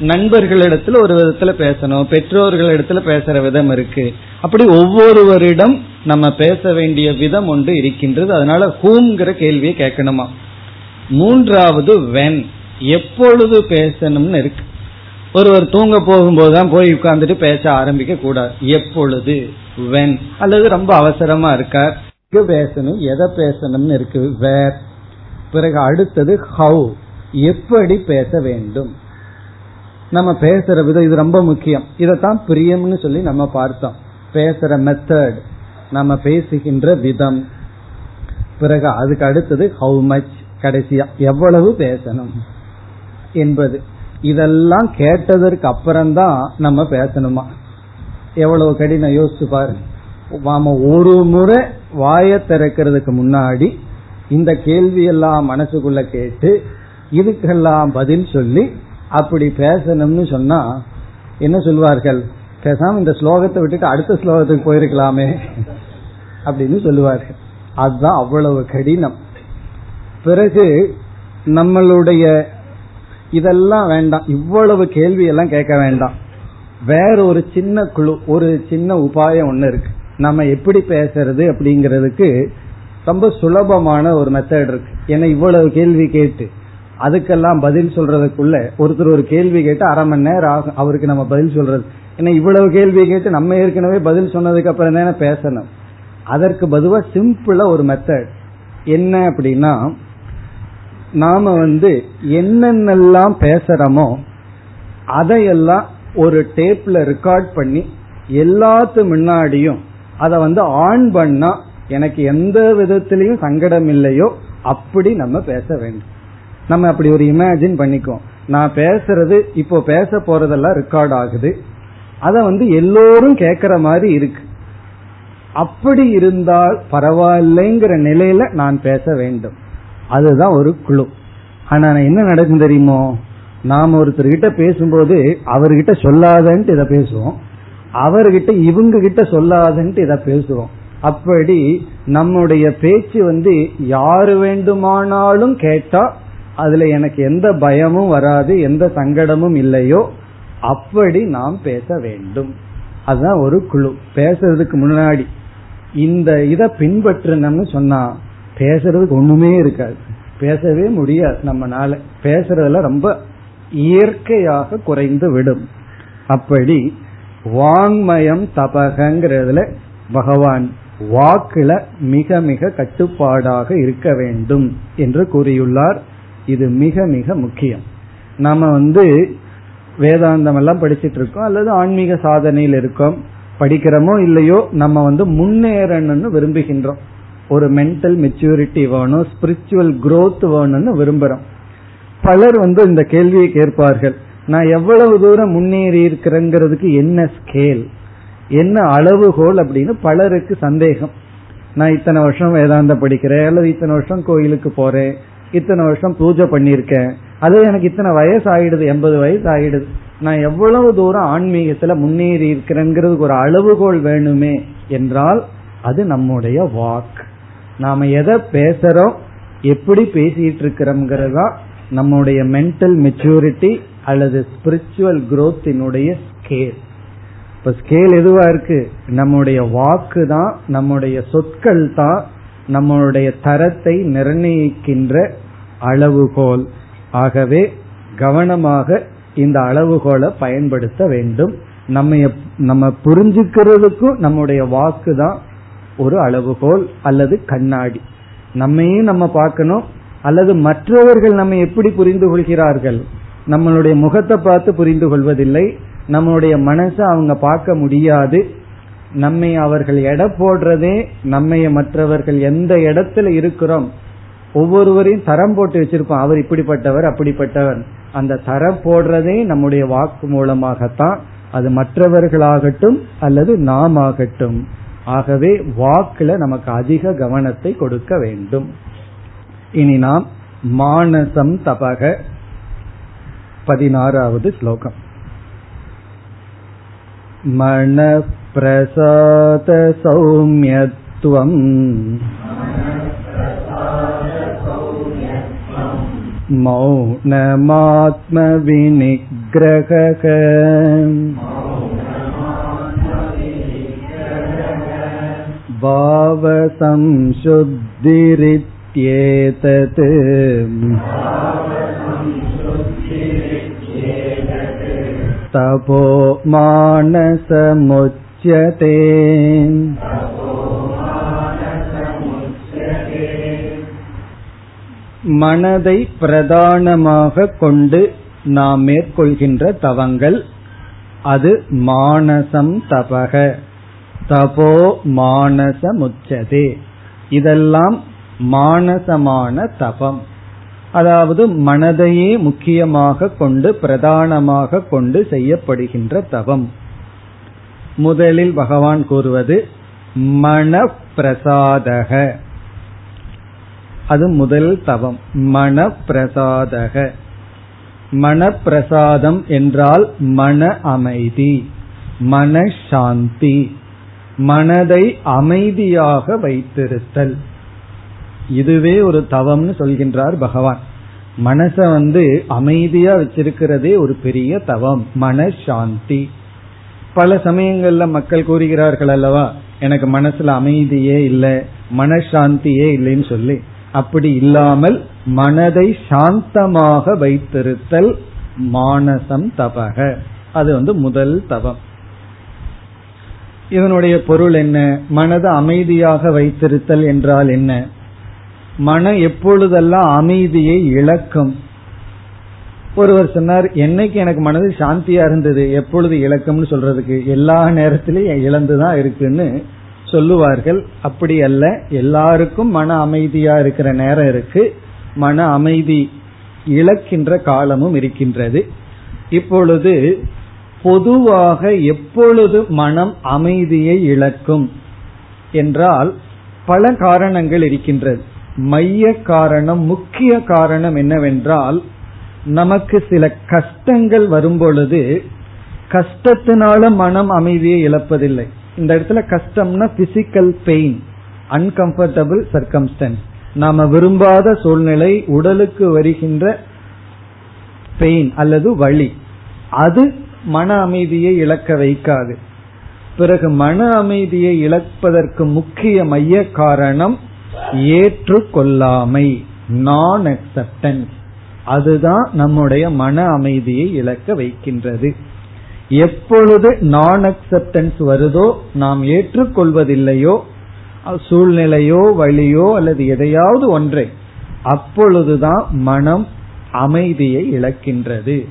நண்பர்களிடத்துல ஒரு விதத்துல பேசணும் பெற்றோர்களிடத்துல பேசுற விதம் இருக்கு. அப்படி ஒவ்வொருவரிடம் நம்ம பேச வேண்டிய விதம் ஒன்று இருக்கின்றது. அதனால ஹூம்ங்கிற கேள்வியை கேட்கணுமா? மூன்றாவது வென் எப்பொழுது பேசணும்னு இருக்கு. ஒருவர் தூங்க போகும்போது தான் போய் உட்கார்ந்துட்டு பேச ஆரம்பிக்க கூடாது. எப்பொழுது வென் அல்லது ரொம்ப அவசரமா இருக்கார். பேசணும் எதை பேசணும்னு இருக்கு? வேர் பிறகு அடுத்தது ஹவு எப்படி பேச வேண்டும்? நம்ம பேசுற விதம் இது ரொம்ப முக்கியம். இதைத்தான் பிரியம்னு சொல்லி நம்ம பார்த்தோம். பேசுற மெத்தட் நம்ம பேசுகின்ற விதம். பிறகு அதுக்கு அடுத்தது ஹவு மச் கடைசியா எவ்வளவு பேசணும் என்பது. இதெல்லாம் கேட்டதற்கு அப்புறம்தான் நம்ம பேசணுமா? எவ்வளவு கடினம் யோசிச்சு பாரு. நாம ஒரு முறை வாய திறக்கிறதுக்கு முன்னாடி இந்த கேள்வியெல்லாம் மனசுக்குள்ள கேட்டு இதுக்கெல்லாம் பதில் சொல்லி அப்படி பேசணும்னு சொன்னா என்ன சொல்வார்கள்? பேசாம இந்த ஸ்லோகத்தை விட்டுட்டு அடுத்த ஸ்லோகத்துக்கு போயிருக்கலாமே அப்படின்னு சொல்லுவார்கள். அதுதான் அவ்வளவு கடினம். பிறகு நம்மளுடைய இதெல்லாம் வேண்டாம். இவ்வளவு கேள்வி எல்லாம் கேட்க வேண்டாம். வேற ஒரு சின்ன குழு ஒரு சின்ன உபாயம் ஒண்ணு இருக்கு. நம்ம எப்படி பேசுறது அப்படிங்கிறதுக்கு ரொம்ப சுலபமான ஒரு மெத்தட் இருக்கு. ஏன்னா இவ்வளவு கேள்வி கேட்டு. அதுக்கெல்லாம் பதில் சொல்றதுக்குள்ள ஒருத்தர் ஒரு கேள்வி கேட்டு அரை மணி நேரம் ஆகும். அவருக்கு நம்ம பதில் சொல்றது. ஏன்னா இவ்வளவு கேள்வி கேட்டு நம்ம ஏற்கனவே பதில் சொன்னதுக்கு அப்புறம் தானே பேசணும். அதற்கு பதுவா சிம்பிளா ஒரு மெத்தட் என்ன அப்படின்னா நாம வந்து என்னென்னலாம் பேசுறோமோ அதையெல்லாம் ஒரு டேப்ல ரெக்கார்ட் பண்ணி எல்லாத்து முன்னாடியும் அதை வந்து ஆன் பண்ணா எனக்கு எந்த விதத்திலையும் சங்கடம் இல்லையோ அப்படி நம்ம பேச வேண்டும். நம்ம அப்படி ஒரு இமேஜின் பண்ணிக்குவோம். நான் பேசுறது இப்போ பேச போறதெல்லாம் ரெக்கார்ட் ஆகுது. அத வந்து எல்லோரும் கேட்கிற மாதிரி இருக்கு. அப்படி இருந்தால் பரவாயில்லைங்கிற நிலையில நான் பேச வேண்டும். அதுதான் ஒரு குழு ஆனா என்ன நடக்கும் தெரியுமோ? நாம ஒருத்தர்கிட்ட பேசும்போது அவர்கிட்ட சொல்லாதன்ட்டு இதை பேசுவோம். அவர்கிட்ட இவங்க கிட்ட சொல்லாதன்ட்டு இதை பேசுவோம். அப்படி நம்முடைய பேச்சு வந்து யாரு வேண்டுமானாலும் கேட்டா அதுல எனக்கு எந்த பயமும் வராது எந்த சங்கடமும் இல்லையோ அப்படி நாம் பேச வேண்டும். அதுதான் ஒரு குழு. பேசுறதுக்கு முன்னாடி இந்த இதை பின்பற்றினோம்னு சொன்னா பேசுறதுக்கு ஒண்ணுமே இருக்காது. பேசவே முடியாது நம்மனால. பேசுறதுல ரொம்ப இயற்கையாக குறைந்து விடும். அப்படி வாங்மயம் தபகங்கிறதுல பகவான் வாக்குல மிக மிக கட்டுப்பாடாக இருக்க வேண்டும் என்று கூறியுள்ளார். இது மிக மிக முக்கியம். நாம வந்து வேதாந்தம் எல்லாம் படிச்சிட்டு இருக்கோம் அல்லது ஆன்மீக சாதனையில் இருக்கோம் படிக்கிறோமோ இல்லையோ நம்ம வந்து முன்னேறணும்னு விரும்புகின்றோம். ஒரு மென்டல் மெச்சூரிட்டி வேணும் ஸ்பிரிச்சுவல் குரோத் வேணும்னு விரும்புறோம். பலர் வந்து இந்த கேள்வியை கேட்பார்கள் நான் எவ்வளவு தூரம் முன்னேறி இருக்கிறேங்கிறதுக்கு என்ன ஸ்கேல் என்ன அளவுகோல்? அப்படின்னு பலருக்கு சந்தேகம். நான் இத்தனை வருஷம் வேதாந்தம் படிக்கிறேன் அல்லது இத்தனை வருஷம் கோயிலுக்கு போறேன் இத்தனை வருஷம் பூஜை பண்ணியிருக்கேன். அது எனக்கு இத்தனை வயசு ஆயிடுது எண்பது வயசு ஆயிடுது நான் எவ்வளவு தூரம் ஆன்மீகத்துல முன்னேறி இருக்கிறேங்கிறதுக்கு ஒரு அளவுகோல் வேணுமே என்றால் அது நம்முடைய வாக் நாம எதை பேசுறோம் எப்படி பேசிட்டு இருக்கிறோம்ங்கிறதா நம்முடைய மென்டல் மெச்சூரிட்டி அல்லது ஸ்பிரிச்சுவல் குரோத்தினுடைய ஸ்கேல் இப்ப ஸ்கேல் எதுவா இருக்கு? நம்முடைய வாக்கு தான் நம்முடைய சொற்கள் தான் நம்மளுடைய தரத்தை நிர்ணயிக்கின்ற அளவுகோல். ஆகவே கவனமாக இந்த அளவுகோலை பயன்படுத்த வேண்டும். நம்ம நம்ம புரிஞ்சுக்கிறதுக்கும் நம்முடைய வாக்கு தான் ஒரு அளவுகோல் அல்லது கண்ணாடி. நம்மையும் நம்ம பார்க்கணும். அல்லது மற்றவர்கள் நம்ம எப்படி புரிந்து கொள்கிறார்கள்? நம்மளுடைய முகத்தை பார்த்து புரிந்து கொள்வதில்லை. நம்மளுடைய மனசை அவங்க பார்க்க முடியாது. நம்மை அவர்கள் எடை போடுறதே நம்மைய மற்றவர்கள் எந்த இடத்துல இருக்கிறோம்? ஒவ்வொருவரையும் தரம் போட்டு வச்சிருப்போம். அவர் இப்படிப்பட்டவர் அப்படிப்பட்டவர். அந்த தரம் போடுறதே நம்முடைய வாக்கு மூலமாகத்தான் அது மற்றவர்களாகட்டும் அல்லது நாம் ஆகட்டும் ஆகவே வாக்குல நமக்கு அதிக கவனத்தை கொடுக்க வேண்டும். இனி நாம் மானசம் தபக. பதினாறாவது ஸ்லோகம். மன பிரசாத சௌமியத்துவம் मौनमात्मविनिग्रहः भावसंशुद्धिरित्येतत् तपो मानसमुच्यते மனதை பிரதானமாக கொண்டு நாம் மேற்கொள்கின்ற தவங்கள் அது மானசம் தபக. தபோ மானசமுச்சதே. இதெல்லாம் மானசமான தபம். அதாவது மனதையே முக்கியமாக கொண்டு பிரதானமாக கொண்டு செய்யப்படுகின்ற தவம் முதலில் பகவான் கூறுவது மன பிரசாதக அது முதல் தவம். மன பிரசாதக மனப்பிரசாதம் என்றால் மன அமைதி மனசாந்தி மனதை அமைதியாக வைத்திருத்தல். இதுவே ஒரு தவம்னு சொல்கின்றார் பகவான். மனச வந்து அமைதியா வச்சிருக்கிறதே ஒரு பெரிய தவம் மனசாந்தி. பல சமயங்கள்ல மக்கள் கூறுகிறார்கள் அல்லவா எனக்கு மனசுல அமைதியே இல்லை மனசாந்தியே இல்லைன்னு சொல்லி. அப்படி இல்லாமல் மனதை சாந்தமாக வைத்திருத்தல் மானசம் தபக. அது வந்து முதல் தவம். இதனுடைய பொருள் என்ன? மனதை அமைதியாக வைத்திருத்தல் என்றால் என்ன? மனம் எப்பொழுதெல்லாம் அமைதியை இழக்கும்? ஒருவர் சொன்னார் என்னைக்கு எனக்கு மனது சாந்தியா இருந்தது? எப்பொழுது இழக்கம்னு சொல்றதுக்கு? எல்லா நேரத்திலையும் இழந்துதான் இருக்குன்னு சொல்லுவார்கள். அப்படி அல்ல. எல்லாருக்கும் மன அமைதியா இருக்கிற நேரம் இருக்கு. மன அமைதி இழக்கின்ற காலமும் இருக்கின்றது. இப்பொழுது பொதுவாக எப்பொழுது மனம் அமைதியை இழக்கும் என்றால் பல காரணங்கள் இருக்கின்றது. மைய காரணம் முக்கிய காரணம் என்னவென்றால் நமக்கு சில கஷ்டங்கள் வரும்பொழுது கஷ்டத்தினால மனம் அமைதியை இழப்பதில்லை. இந்த இடத்துல கஷ்டம்னா பிசிக்கல் பெயின் அன்கம்ஃபர்டபுள் சர்க்கம்ஸ்டன்ஸ் நாம விரும்பாத சூழ்நிலை உடலுக்கு வருகின்ற பெயின் அல்லது வழி அது மன அமைதியை இழக்க வைக்காது. பிறகு மன அமைதியை இழப்பதற்கு முக்கிய மைய காரணம் ஏற்றுக்கொள்ளாமை நான் அக்செப்டன்ஸ் அதுதான் நம்முடைய மன அமைதியை இழக்க வைக்கின்றது. எப்பொழுது நான் அக்செப்டன்ஸ் வருதோ நாம் ஏற்றுக்கொள்வதில்லையோ சூழ்நிலையோ வழியோ அல்லது எதையாவது ஒன்றை அப்பொழுதுதான் மனம் அமைதியை இழக்கின்றது.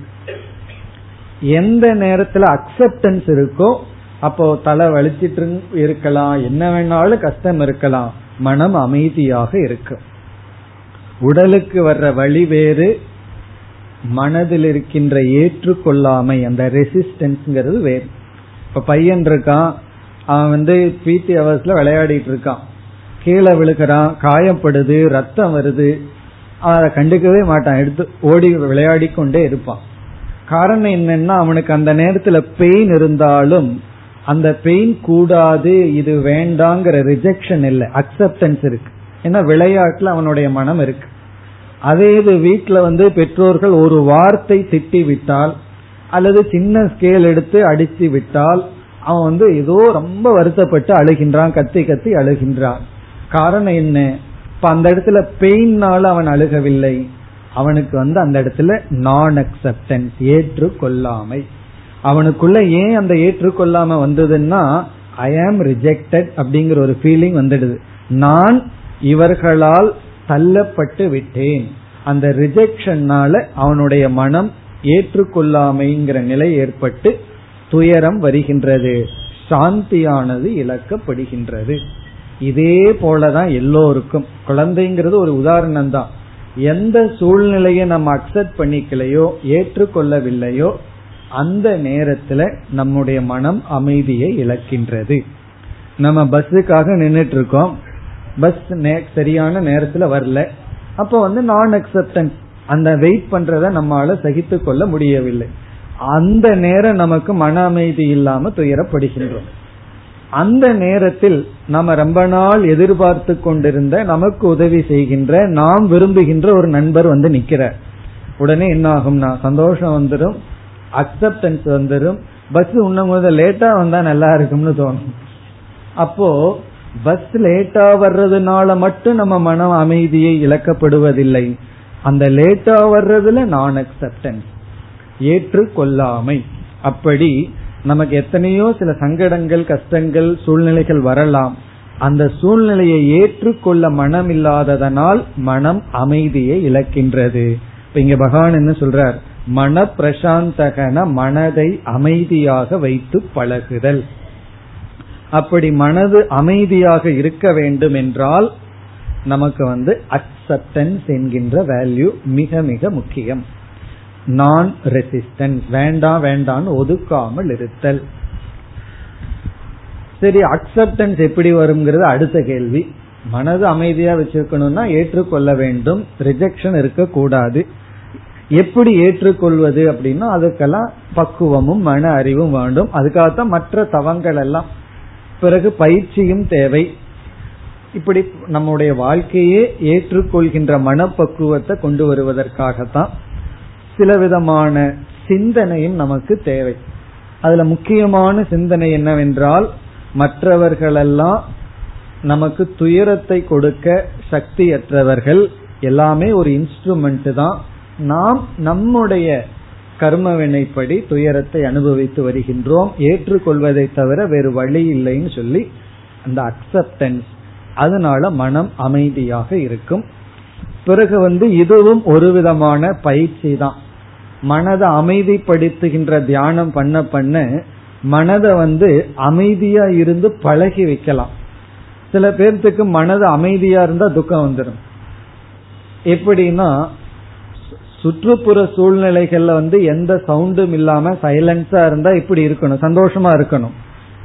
எந்த நேரத்துல அக்செப்டன்ஸ் இருக்கோ அப்போ தலை வலிச்சிட்டு இருக்கலாம் என்ன வேணாலும் கஷ்டம் இருக்கலாம் மனம் அமைதியாக இருக்கும் உடலுக்கு வர்ற வழி வேறு மனதில் இருக்கின்ற ஏற்றுக்கொள்ளாமை அந்த ரெசிஸ்டன்ஸ்ங்கிறது வேறு. இப்ப பையன் இருக்கான் அவன் வந்து பிடி அவர்ஸ்ல விளையாடிட்டு இருக்கான். கீழே விழுகிறான் காயப்படுது ரத்தம் வருது. அதை கண்டுக்கவே மாட்டான் எடுத்து ஓடி விளையாடி கொண்டே இருப்பான். காரணம் என்னன்னா அவனுக்கு அந்த நேரத்துல பெயின் இருந்தாலும் அந்த பெயின் கூடாது இது வேண்டாங்கிற ரிஜெக்ஷன் இல்லை அக்செப்டன்ஸ் இருக்கு. ஏன்னா விளையாட்டுல அவனுடைய மனம் இருக்கு. அதே இது வீட்டில் வந்து பெற்றோர்கள் ஒரு வார்த்தை திட்டி விட்டால் அல்லது சின்ன ஸ்கேல் எடுத்து அடித்து விட்டால் அவன் வந்து ஏதோ ரொம்ப வருத்தப்பட்டு அழுகின்றான் கத்தி கத்தி அழுகின்றான். காரணம் என்ன? இப்ப அந்த இடத்துல பெயின்னால அவன் அழுகவில்லை. அவனுக்கு வந்து அந்த இடத்துல நான் அக்செப்டன்ஸ் ஏற்றுக்கொள்ளாமை. அவனுக்குள்ள ஏன் அந்த ஏற்றுக்கொள்ளாம வந்ததுன்னா ஐ ஆம் ரிஜெக்டட் அப்படிங்கிற ஒரு ஃபீலிங் வந்துடுது. நான் இவர்களால் தள்ளப்பட்டு விட்டேன். அந்த ரிஜெக்ஷன்னால அவனுடைய மனம் ஏற்றுக்கொள்ளாமைங்கிற நிலை ஏற்பட்டு துயரம் வருகின்றது. சாந்தியானது இழக்கப்படுகின்றது. இதே போலதான் எல்லோருக்கும். குழந்தைங்கிறது ஒரு உதாரணம் தான் எந்த சூழ்நிலையை நம்ம அக்செப்ட் பண்ணிக்கலையோ ஏற்றுக்கொள்ளவில்லையோ அந்த நேரத்துல நம்முடைய மனம் அமைதியை இழக்கின்றது. நம்ம பஸ்ஸுக்காக நின்றுட்டு இருக்கோம். பஸ் சரியான நேரத்துல வரல. அப்ப வந்து நான் அக்செப்டன்ஸ் அந்த வெயிட் பண்றத நம்மால சகித்து கொள்ள முடியவில்லை. அந்த நேரம் நமக்கு மன அமைதி இல்லாம துயரப்படுகின்றோம். அந்த நேரத்தில் நம்ம ரொம்ப நாள் எதிர்பார்த்து கொண்டிருந்த நமக்கு உதவி செய்கின்ற நாம் விரும்புகின்ற ஒரு நண்பர் வந்து நிக்கிறார். உடனே என்ன ஆகும்னா சந்தோஷம் வந்துடும் அக்செப்டன்ஸ் வந்துடும் பஸ் உன்னும் போது லேட்டா வந்தா நல்லா இருக்கும்னு தோணும். அப்போ பஸ் லேட்டா வர்றதுனால மட்டும் நம்ம மனம் அமைதியை இழக்கப்படுவதில்லை. அந்த லேட்டா வர்றதுல நான் அக்செப்டன்ஸ் ஏற்றுக்கொள்ளாமை. அப்படி நமக்கு எத்தனையோ சில சங்கடங்கள் கஷ்டங்கள் சூழ்நிலைகள் வரலாம். அந்த சூழ்நிலையை ஏற்றுக்கொள்ள மனம் இல்லாததனால் மனம் அமைதியை இழக்கின்றது. இப்ப இங்க பகவான் என்ன சொல்றார்? மன பிரசாந்தகன மனதை அமைதியாக வைத்து பழகுதல். அப்படி மனது அமைதியாக இருக்க வேண்டும் என்றால் நமக்கு வந்து அக்செப்டன்ஸ் என்கின்ற வேல்யூ மிக மிக முக்கியம். நான் ரெசிஸ்டன்ஸ் வேண்டாம் வேண்டாம்னு ஒதுக்காமல் இருத்தல். சரி அக்செப்டன்ஸ் எப்படி வருங்கிறது அடுத்த கேள்வி. மனது அமைதியா வச்சிருக்கணும்னா ஏற்றுக்கொள்ள வேண்டும். ரிஜெக்ஷன் இருக்கக்கூடாது. எப்படி ஏற்றுக்கொள்வது அப்படின்னா அதுக்கெல்லாம் பக்குவமும் மன அறிவும் வேண்டும். அதுக்காகத்தான் மற்ற தவங்கள் எல்லாம் பிறகு பயிற்சியும் தேவை. இப்படி நம்முடைய வாழ்க்கையே ஏற்றுக்கொள்கின்ற மனப்பக்குவத்தை கொண்டு வருவதற்காகத்தான் சில விதமான சிந்தனையும் நமக்கு தேவை. அதுல முக்கியமான சிந்தனை என்னவென்றால் மற்றவர்களெல்லாம் நமக்கு துயரத்தை கொடுக்க சக்தியற்றவர்கள் எல்லாமே ஒரு இன்ஸ்ட்ருமெண்ட் தான். நாம் நம்முடைய கர்மவினைப்படி துயரத்தை அனுபவித்து வருகின்றோம். ஏற்றுக்கொள்வதை தவிர வேறு வழி இல்லைன்னு சொல்லி அந்த அக்செப்டன்ஸ் அதனால மனம் அமைதியாக இருக்கும். பிறகு வந்து இதுவும் ஒரு விதமான பயிற்சி தான். மனதை அமைதிப்படுத்துகின்ற தியானம் பண்ண பண்ண மனதை வந்து அமைதியா இருந்து பழகி வைக்கலாம். சில பேர்த்துக்கு மனது அமைதியா இருந்தா துக்கம் வந்துடும் எப்படின்னா சுற்றுப்புற சூழ்நிலைகள்ல வந்து எந்த சவுண்டும் இல்லாம சைலன்ஸா இருந்தா இப்படி இருக்கணும் சந்தோஷமா இருக்கணும்.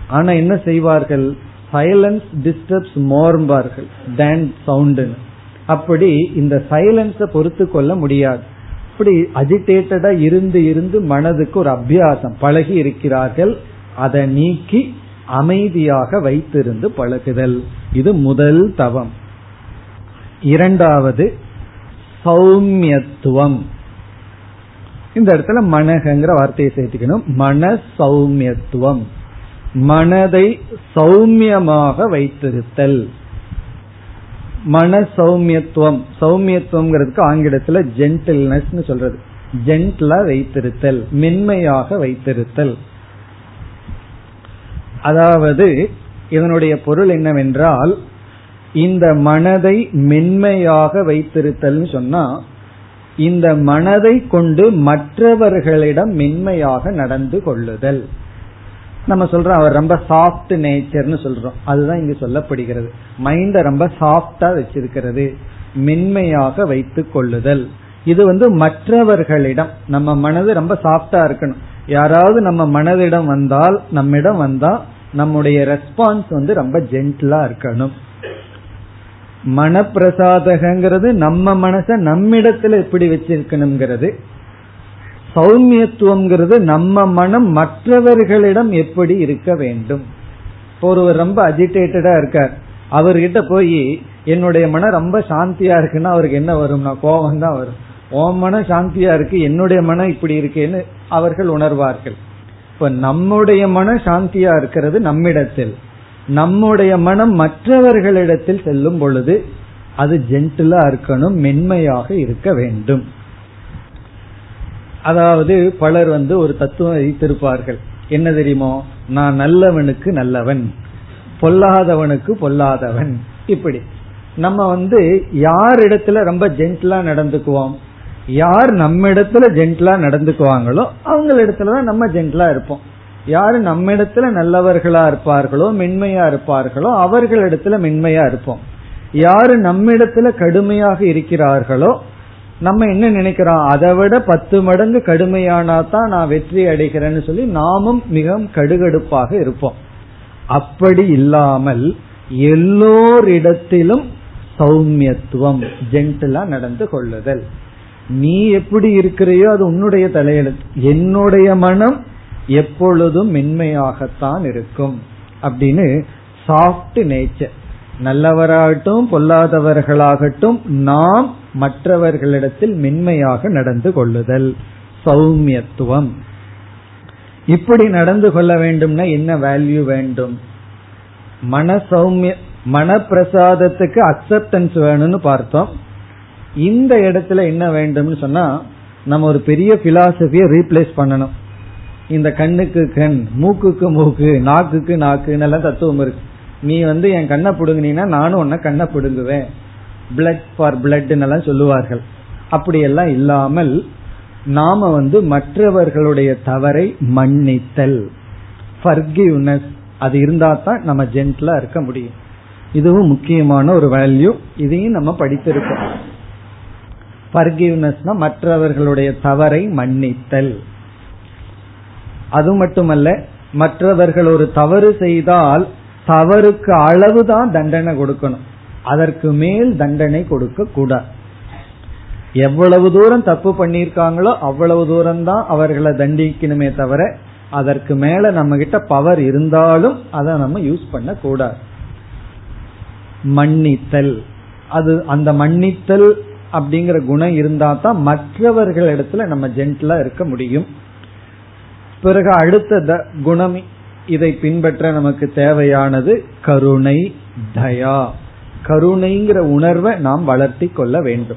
ஆனா என்ன செய்வார்கள்? சைலன்ஸ் டிஸ்டர்ப்ஸ் மோர்பார்கள் தேன் சவுண்டு அப்படி இந்த சைலன்ஸை பொறுத்து கொள்ள முடியாது. அப்படி அஜிடேட்டடா இருந்து இருந்து மனதுக்கு ஒரு அபியாசம். பழகி இருக்கிறார்கள் அதை நீக்கி அமைதியாக வைத்திருந்து பழகுதல். இது முதல் தவம். இரண்டாவது சௌமியத்துவம். இந்த இடத்துல மனகங்கிற வார்த்தையை சேர்த்துக்கணும். மன சௌமியத்துவம். மனதை சௌமியமாக வைத்திருத்தல். மன சௌமியத்துவம். சௌமியத்துவம்ங்கிறதுக்கு ஆங்கிலத்துல ஜென்டில்னஸ் சொல்றது. ஜென்ட்லா வைத்திருத்தல். மென்மையாக வைத்திருத்தல். அதாவது இதனுடைய பொருள் என்னவென்றால் இந்த மனதை மென்மையாக வைத்திருத்தல் சொன்னா இந்த மனதை கொண்டு மற்றவர்களிடம் மென்மையாக நடந்து கொள்ளுதல். நம்ம சொல்றோம் அவர் ரொம்ப சாஃப்ட் நேச்சர்னு சொல்றோம். அதுதான் இங்கு சொல்லப்படுகிறது. மைண்ட ரொம்ப சாஃப்டா வச்சிருக்கிறது. மென்மையாக வைத்துக் கொள்ளுதல். இது வந்து மற்றவர்களிடம் நம்ம மனது ரொம்ப சாஃப்டா இருக்கணும். யாராவது நம்ம மனதிடம் வந்தால் நம்மிடம் வந்தா நம்முடைய ரெஸ்பான்ஸ் வந்து ரொம்ப ஜென்டிலா இருக்கணும். மனப்பிரசாதகங்கிறது நம்ம மனச நம்மிடத்துல எப்படி வச்சிருக்கணுங்கிறது. சௌமியத்துவம்ங்கிறது நம்ம மனம் மற்றவர்களிடம் எப்படி இருக்க வேண்டும். ஒருவர் ரொம்ப அஜிடேட்டடா இருக்கார். அவர்கிட்ட போய் என்னுடைய மனம் ரொம்ப சாந்தியா இருக்குன்னா அவருக்கு என்ன வரும்னா கோபம் தான் வரும். ஓம் மனம் சாந்தியா இருக்கு என்னுடைய மனம் இப்படி இருக்கேன்னு அவர்கள் உணர்வார்கள். இப்ப நம்முடைய மனம் சாந்தியா இருக்கிறது நம்மிடத்தில். நம்முடைய மனம் மற்றவர்களிடத்தில் செல்லும் பொழுது அது ஜென்டிலா இருக்கணும் மென்மையாக இருக்க வேண்டும். அதாவது பலர் வந்து ஒரு தத்துவம் வைத்திருப்பார்கள். என்ன தெரியுமோ? நான் நல்லவனுக்கு நல்லவன் பொல்லாதவனுக்கு பொல்லாதவன். இப்படி. நம்ம வந்து யார் இடத்துல ரொம்ப ஜென்டிலா நடந்துக்குவோம் யார் நம்ம இடத்துல ஜென்டிலா நடந்துக்குவாங்களோ அவங்க இடத்துலதான் நம்ம ஜென்டிலா இருப்போம். யாரு நம்மிடத்துல நல்லவர்களா இருப்பார்களோ மென்மையா இருப்பார்களோ அவர்களிடத்துல மென்மையா இருப்போம். யாரு நம்மிடத்துல கடுமையாக இருக்கிறார்களோ நம்ம என்ன நினைக்கிறோம்? அதை விட பத்து மடங்கு கடுமையானா தான் நான் வெற்றி அடைகிறேன்னு சொல்லி நாமும் மிகவும் கடுகடுப்பாக இருப்போம். அப்படி இல்லாமல் எல்லோரிடத்திலும் சௌமியத்துவம் ஜென்டிலா நடந்து கொள்ளுதல். நீ எப்படி இருக்கிறையோ அது உன்னுடைய தலையெழுத்து. என்னுடைய மனம் எப்பொழுதும் மென்மையாகத்தான் இருக்கும். அப்படின்னு சாஃப்ட் நேச்சர் நல்லவராகட்டும் பொல்லாதவர்களாகட்டும் நாம் மற்றவர்களிடத்தில் மென்மையாக நடந்து கொள்ளுதல். சௌமியத்துவம். இப்படி நடந்து கொள்ள வேண்டும்னா என்ன வேல்யூ வேண்டும்? மன சௌமிய மன பிரசாதத்துக்கு அக்செப்டன்ஸ் வேணும்னு பார்த்தோம். இந்த இடத்துல என்ன வேண்டும்னு சொன்னா நம்ம ஒரு பெரிய பிலாசபிய ரீப்ளேஸ் பண்ணணும். இந்த கண்ணுக்கு கண் மூக்குக்கு மூக்கு நாக்குக்கு நாக்கு எல்லாம் தத்துவம் இருக்கு. நீ வந்து என் கண்ணை பிடுங்கினா நானும் உன்னை கண்ணை பிடுங்குவேன். பிளட் ஃபார் பிளட் எல்லாம் சொல்லுவார்கள். அப்படியெல்லாம் இல்லாமல் நாம வந்து மற்றவர்களுடைய தவறை மன்னித்தல். ஃபர்கிவ்னஸ் அது இருந்தா தான் நம்ம ஜென்ட்லா இருக்க முடியும். இதுவும் முக்கியமான ஒரு வேல்யூ இதையும் நம்ம படித்திருக்கோம். ஃபர்கிவ்னஸ்னா மற்றவர்களுடைய தவறை மன்னித்தல். அது மட்டுமல்ல மற்றவர்கள் ஒரு தவறு செய்தால் தவறுக்கு அளவுதான் தண்டனை கொடுக்கணும். அதற்கு மேல் தண்டனை கொடுக்க கூடாது. எவ்வளவு தூரம் தப்பு பண்ணியிருக்காங்களோ அவ்வளவு தூரம் தான் அவர்களை தண்டிக்கணுமே தவிர அதற்கு மேல நம்ம கிட்ட பவர் இருந்தாலும் அதை நம்ம யூஸ் பண்ண கூடாது மன்னித்தல். அது அந்த மன்னித்தல் அப்படிங்கிற குணம் இருந்தா தான் மற்றவர்களிடத்துல நம்ம ஜென்டிலா இருக்க முடியும். பிறகு அடுத்த குணம். இதை பின்பற்ற நமக்கு தேவையானது கருணை தயா. கருணைங்கிற உணர்வை நாம் வளர்த்தி கொள்ள வேண்டும்.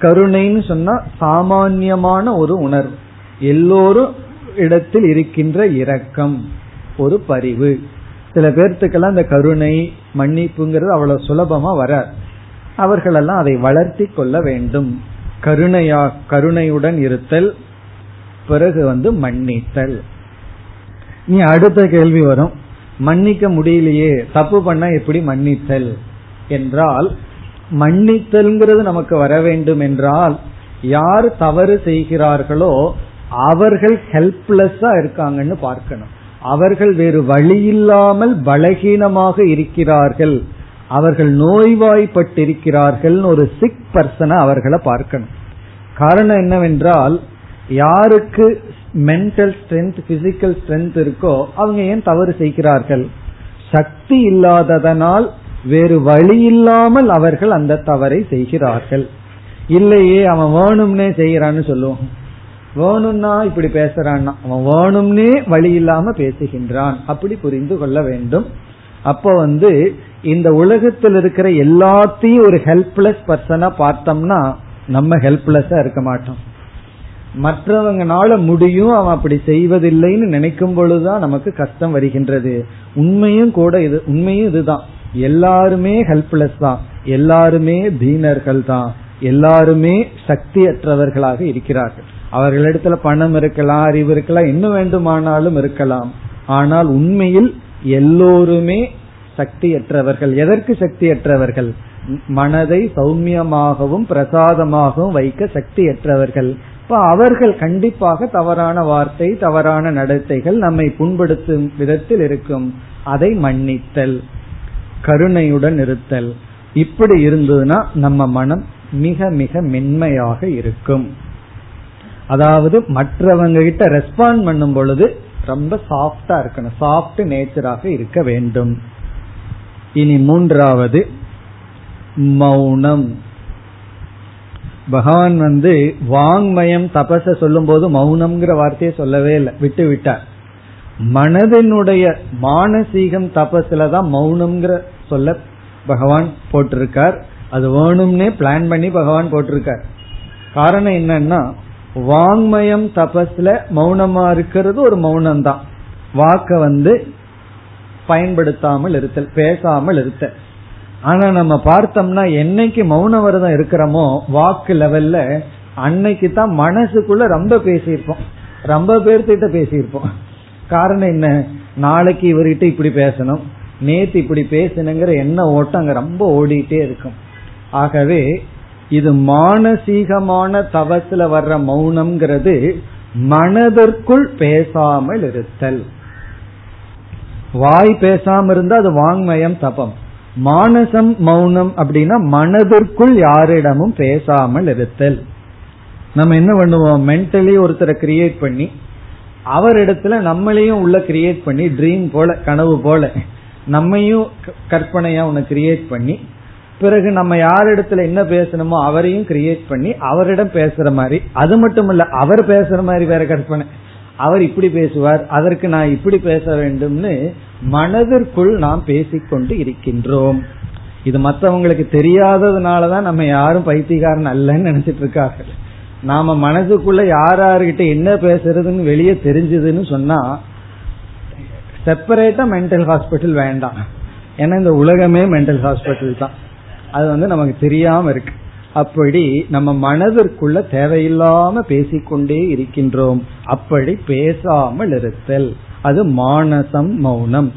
கருணைன்னு சொன்னா சாமான்யமான ஒரு உணர்வு. எல்லோரும் இடத்தில் இருக்கின்ற இரக்கம் ஒரு பரிவு. சில பேர்த்துக்கெல்லாம் இந்த கருணை மன்னிப்புங்கிறது அவ்வளவு சுலபமா வரார் அவர்களெல்லாம் அதை வளர்த்தி கொள்ள வேண்டும். கருணையா கருணையுடன் இருத்தல் பிறகு வந்து மன்னித்தல். நீ அடுத்த கேள்வி வரும். மன்னிக்க முடியலையே தப்பு பண்ண எப்படி மன்னித்தல்? என்றால் மன்னித்தல்ங்கிறது நமக்கு வர வேண்டும் என்றால் யார் தவறு செய்கிறார்களோ அவர்கள் ஹெல்ப்லெஸ்ஸா இருக்காங்கன்னு பார்க்கணும். அவர்கள் வேறு வழி இல்லாமல் பலகீனமாக இருக்கிறார்கள். அவர்கள் நோய்வாய்ப்பட்டிருக்கிறார்கள் ஒரு சிக் பர்சனை அவர்களை பார்க்கணும். காரணம் என்னவென்றால் யாருக்கு மென்டல் ஸ்ட்ரென்த் பிசிக்கல் ஸ்ட்ரென்த் இருக்கோ அவங்க ஏன் தவறு செய்கிறார்கள்? சக்தி இல்லாததனால் வேறு வழி இல்லாமல் அவர்கள் அந்த தவறை செய்கிறார்கள். இல்லையே அவன் வேணும்னே செய்யறான்னு சொல்லுவோம். வேணும்னா இப்படி பேசுறான்னா அவன் வேணும்னே வழி இல்லாம பேசுகின்றான். அப்படி புரிந்து கொள்ள வேண்டும். அப்ப வந்து இந்த உலகத்தில் இருக்கிற எல்லாத்தையும் ஒரு ஹெல்ப்லெஸ் பர்சனா பார்த்தோம்னா நம்ம ஹெல்ப்லெஸ்ஸா இருக்க மாட்டோம். மற்றவங்கனால முடியும் அவன் அப்படி செய்வதில்லைன்னு நினைக்கும் பொழுதுதான் நமக்கு கஷ்டம் வருகின்றது. உண்மையும் கூட இது உண்மையும் இதுதான். எல்லாருமே ஹெல்ப்லெஸ் தான். எல்லாருமே தீனர்கள் தான். எல்லாருமே சக்தியற்றவர்களாக இருக்கிறார்கள். அவர்களிடத்துல பணம் இருக்கலாம் அறிவு இருக்கலாம் என்ன வேண்டுமானாலும் இருக்கலாம். ஆனால் உண்மையில் எல்லோருமே சக்தியற்றவர்கள். எதற்கு சக்தியற்றவர்கள்? மனதை சௌமியமாகவும் பிரசாதமாகவும் வைக்க சக்தியற்றவர்கள். இப்ப அவர்கள் கண்டிப்பாக தவறான வார்த்தை தவறான நடத்தைகள் நம்மை புண்படுத்தும் விதத்தில் இருக்கும். அதை மன்னித்தல் கருணையுடன் இருத்தல். இப்படி இருந்ததுன்னா நம்ம மனம் மிக மிக மென்மையாக இருக்கும். அதாவது மற்றவங்க கிட்ட ரெஸ்பாண்ட் பண்ணும் பொழுது ரொம்ப சாஃப்டா இருக்கணும். சாஃப்ட் நேச்சராக இருக்க வேண்டும். இனி மூன்றாவது மௌனம். பகவான் வந்து வாங்மயம் தபச சொல்லும் போது மௌனம்ங்கிற வார்த்தையை சொல்லவே இல்லை. விட்டு விட்டார். மனதினுடைய மானசீகம் தபஸ்ல தான் மௌனம்ங்கிற சொல்ல பகவான் போட்டிருக்கார். அது வேணும்னே பிளான் பண்ணி பகவான் போட்டிருக்கார். காரணம் என்னன்னா வாங்மயம் தபஸ்ல மௌனமா இருக்கிறது ஒரு மௌனம் தான் வாக்க வந்து பயன்படுத்தாமல் இருத்தல் பேசாமல் இருத்தல். ஆனா நம்ம பார்த்தோம்னா என்னைக்கு மௌன விரதம் இருக்கிறோமோ வாக்கு லெவல்ல அன்னைக்கு தான் மனசுக்குள்ள ரொம்ப பேசியிருப்போம். ரொம்ப பேர்த்திட்ட பேசியிருப்போம். காரணம் என்ன? நாளைக்கு இவர்கிட்ட இப்படி பேசணும். நேத்து இப்படி பேசணுங்கிற என்ன ஓட்டம் அங்க ரொம்ப ஓடிட்டே இருக்கும். ஆகவே இது மானசீகமான தவத்துல வர்ற மௌனம்ங்கிறது மனதிற்குள் பேசாமல் இருத்தல். வாய் பேசாம இருந்தா அது வாங்மயம் தபம். மானசம் மௌனம் அப்படின்னா மனதிற்குள் யாரிடமும் பேசாமல் இருத்தல். நம்ம என்ன பண்ணுவோம்? மென்டலி ஒருத்தரை கிரியேட் பண்ணி அவரிடத்துல நம்மளையும் உள்ள கிரியேட் பண்ணி ட்ரீம் போல கனவு போல நம்மையும் கற்பனையா ஒன்னு கிரியேட் பண்ணி பிறகு நம்ம யாரிடத்துல என்ன பேசணுமோ அவரையும் கிரியேட் பண்ணி அவரிடம் பேசுற மாதிரி அது மட்டும் இல்ல அவர் பேசுற மாதிரி வேற கற்பனை. அவர் இப்படி பேசுவார் அதற்கு நான் இப்படி பேச வேண்டும்னு மனதிற்குள் நாம் பேசிக்கொண்டு இருக்கின்றோம். இது மற்றவங்களுக்கு தெரியாததுனாலதான் நம்ம யாரும் பைத்தியக்காரன் அல்லன்னு நினைச்சிட்டு இருக்கார்கள். நாம மனசுக்குள்ள யார் யாருகிட்ட என்ன பேசுறதுன்னு வெளியே தெரிஞ்சதுன்னு சொன்னா செப்பரேட்டா மென்டல் ஹாஸ்பிட்டல் வேண்டாம். ஏன்னா இந்த உலகமே மென்டல் ஹாஸ்பிட்டல் தான். அது வந்து நமக்கு தெரியாம இருக்கு. அப்படி நம்ம மனதிற்குள்ள தேவையில்லாம பேசிக்கொண்டே இருக்கின்றோம். அப்படி பேசாமல் இருத்தல். அது மானசம் மௌனம்.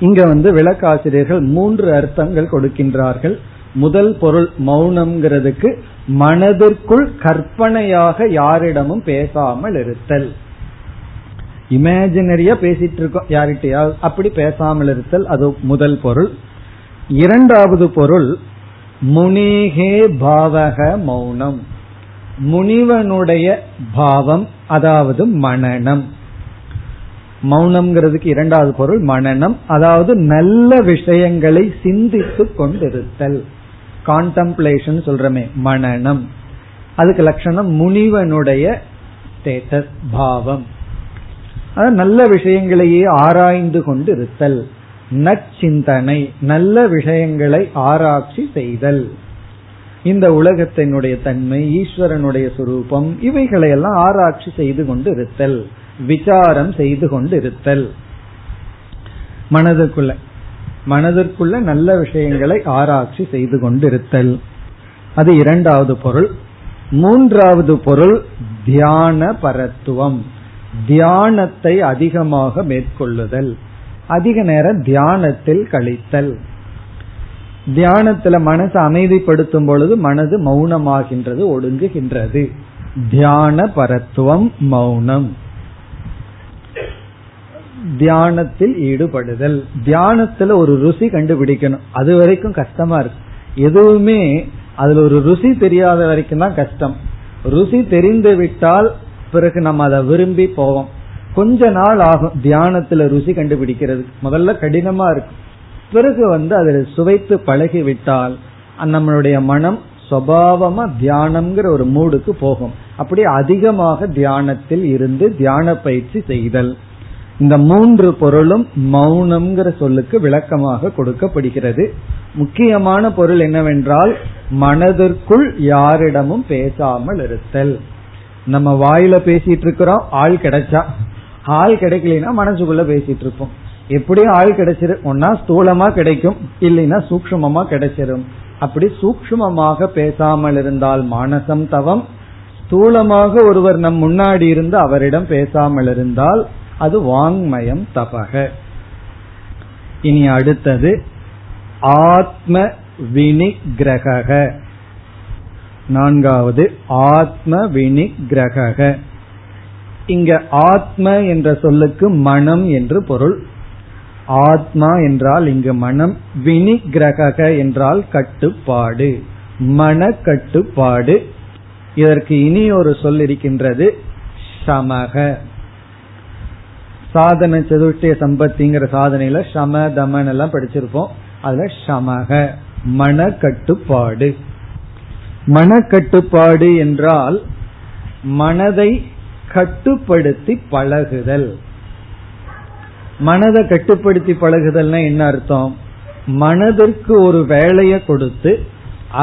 இங்க வந்து விளக்காசிரியர்கள் மூன்று அர்த்தங்கள் கொடுக்கின்றார்கள். முதல் பொருள் மௌனம்ங்கிறதுக்கு மனதிற்குள் கற்பனையாக யாரிடமும் பேசாமல் இருத்தல். இமேஜினரியா பேசிட்டு இருக்கோம் யார்கிட்டயாவது. அப்படி பேசாமல் இருத்தல் அது முதல் பொருள். இரண்டாவது பொருள் முனிகே பாவக மௌனம். முனிவனுடைய பாவம் அதாவது மனநம். மௌனம்ங்கிறதுக்கு இரண்டாவது பொருள் மனநம் அதாவது நல்ல விஷயங்களை சிந்தித்து கொண்டிருத்தல். கான்டம்ப்ளேஷன் சொல்றமே மனநம். அதுக்கு லட்சணம் முனிவனுடைய ஸ்டேட்டஸ் பாவம். நல்ல விஷயங்களையே ஆராய்ந்து கொண்டு இருத்தல் நச்சிந்தனை நல்ல விஷயங்களை ஆராய்ச்சி செய்தல். இந்த உலகத்தினுடைய தன்மை ஈஸ்வரனுடைய சுரூபம் இவைகளையெல்லாம் ஆராய்ச்சி செய்து கொண்டு இருத்தல் விசாரம் செய்து கொண்டு இருத்தல் மனதுக்குள்ள மனதிற்குள்ள நல்ல விஷயங்களை ஆராய்ச்சி செய்து கொண்டு இருத்தல் அது இரண்டாவது பொருள். மூன்றாவது பொருள் தியான பரத்துவம். தியானத்தை அதிகமாக மேற்கொள்ளுதல். அதிக நேரம் தியானத்தில் கழித்தல். தியானத்துல மனசை அமைதிப்படுத்தும் பொழுது மனது மௌனமாகின்றது ஒடுங்குகின்றது. தியான பரத்துவம் மௌனம். தியானத்தில் ஈடுபடுதல். தியானத்துல ஒரு ருசி கண்டுபிடிக்கணும். அது வரைக்கும் கஷ்டமா இருக்கு. எதுவுமே அதுல ஒரு ருசி தெரியாத வரைக்கும் தான் கஷ்டம். ருசி தெரிந்து விட்டால் பிறகு நம்ம அதை விரும்பி போவோம். கொஞ்ச நாள் ஆகும். தியானத்துல ருசி கண்டுபிடிக்கிறது முதல்ல கடினமா இருக்கும். பிறகு வந்து அதில் சுவைத்து பழகி விட்டால் நம்மளுடைய மனம் சுவாவமா தியானம்ங்கிற ஒரு மூடுக்கு போகும். அப்படி அதிகமாக தியானத்தில் இருந்து தியான பயிற்சி செய்தல். இந்த மூன்று பொருளும் மௌனம்ங்கிற சொல்லுக்கு விளக்கமாக கொடுக்கப்படுகிறது. முக்கியமான பொருள் என்னவென்றால் மனதிற்குள் யாரிடமும் பேசாமல் இருத்தல். நம்ம வாயில பேசிட்டு இருக்கிறோம் ஆள் கிடைச்சா. ஆள் கிடைக்கலனா மனசுக்குள்ள பேசிட்டு இருப்போம். எப்படியும் ஆள் கிடைச்சிரு ஒன்னா ஸ்தூலமா கிடைக்கும் இல்லைன்னா சூக்மமா கிடைச்சிரும். அப்படி சூக்மமாக பேசாமல் இருந்தால் மானசம் தவம். ஸ்தூலமாக ஒருவர் நம் முன்னாடி இருந்து அவரிடம் பேசாமல் இருந்தால் அது வாங்மயம் தபக. இனி அடுத்தது ஆத்ம வினிகிரக நான்காவது ஆத்ம வினிகிரக இங்க ஆத்ம என்ற சொல்லுக்கு மனம் என்று பொருள். ஆத்மா என்றால் இங்கு மனம் வினிகிரக என்றால் கட்டுப்பாடு மன கட்டுப்பாடு இதற்கு இனி ஒரு சொல் இருக்கின்றது சமக. சாதன சதுர்த்திய சம்பத்திங்கிற சாதனையில சம தமன் எல்லாம் படிச்சிருப்போம். அதுல சமக மன கட்டுப்பாடு மனக்கட்டுப்பாடு என்றால் மனதை கட்டுப்படுத்தி பழகுதல். மனதை கட்டுப்படுத்தி பழகுதல்னா என்ன அர்த்தம்? மனதிற்கு ஒரு வேலையை கொடுத்து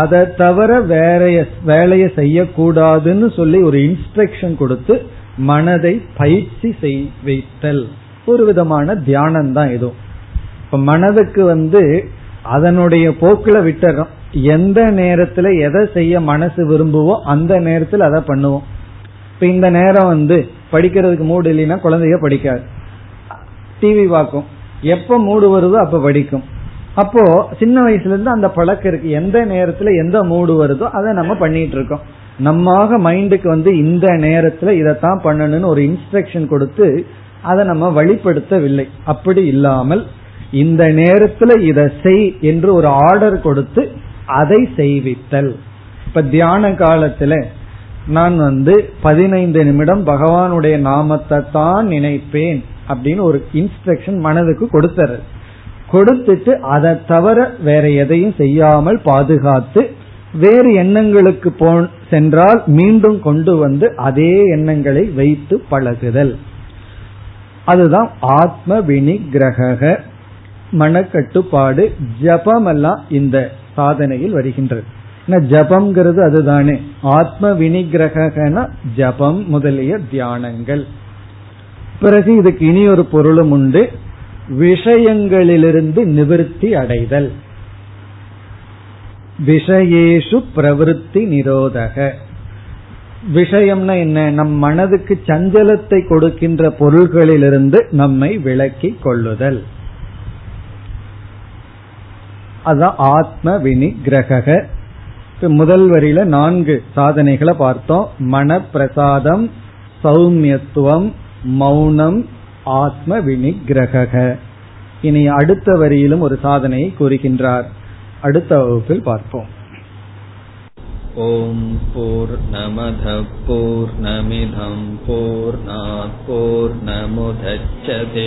அதை தவிர வேற வேலையை செய்யக்கூடாதுன்னு சொல்லி ஒரு இன்ஸ்ட்ரக்ஷன் கொடுத்து மனதை பயிற்சி செய் வைத்தல். ஒரு விதமான தியானம் தான் இதுவும் இப்ப மனதுக்கு வந்து அதனுடைய போக்குல விட்டுறோம். எந்த நேரத்துல எதை செய்ய மனசு விரும்புவோ அந்த நேரத்தில் அதை பண்ணுவோம். இப்ப இந்த நேரம் வந்து படிக்கிறதுக்கு மூடு இல்லைன்னா குழந்தைய படிக்காது. டிவி பார்க்கும். எப்ப மூடு வருதோ அப்ப படிக்கும். அப்போ சின்ன வயசுல இருந்து அந்த பழக்கம் இருக்கு. எந்த நேரத்துல எந்த மூடு வருதோ அதை நம்ம பண்ணிட்டு இருக்கோம். நம்ம மைண்டுக்கு வந்து இந்த நேரத்துல இதைத்தான் பண்ணணும்னு ஒரு இன்ஸ்ட்ரக்ஷன் கொடுத்து அதை நம்ம வழிப்படுத்தவில்லை. அப்படி இல்லாமல் இந்த நேரத்துல இதை செய் என்று ஒரு ஆர்டர் கொடுத்து அதை செய்வித்தல். இப்ப தியான காலத்துல நான் வந்து பதினைந்து நிமிடம் பகவானுடைய நாமத்தை தான் நினைப்பேன் அப்படின்னு ஒரு இன்ஸ்ட்ரக்ஷன் மனதுக்கு கொடுத்தர் கொடுத்துட்டு அதை தவிர வேற எதையும் செய்யாமல் பாதுகாத்து வேறு எண்ணங்களுக்கு போ சென்றால் மீண்டும் கொண்டு வந்து அதே எண்ணங்களை வைத்து பழகுதல். அதுதான் ஆத்ம வினிகிரக மனக்கட்டுப்பாடு ஜபமெல்லாம் இந்த சாதனையில் வருகின்றது. ஜபம்ங்கிறது அதுதானே. ஆத்ம வினிகிரகன ஜபம் முதலிய தியானங்கள். பிறகு இதுக்கு இனி ஒரு பொருளும் உண்டு. விஷயங்களிலிருந்து நிவிருத்தி அடைதல். விஷயேஷு பிரவருத்தி நிரோதக. விஷயம்னா என்ன? நம் மனதுக்கு சஞ்சலத்தை கொடுக்கின்ற பொருள்களிலிருந்து நம்மை விலக்கி கொள்ளுதல். அதான் ஆத்ம வினிகிரக முதல் வரியில நான்கு சாதனைகளை பார்த்தோம் மன பிரசாதம் சௌமியத்துவம் மௌனம் ஆத்ம வினிகிரக இனி அடுத்த வரியிலும் ஒரு சாதனையை கூறுகின்றார் அடுத்த வகுப்பில் பார்ப்போம் ॐ पूर्णमधः पूर्णमिधम् पूर्णात् पूर्णमुदच्छते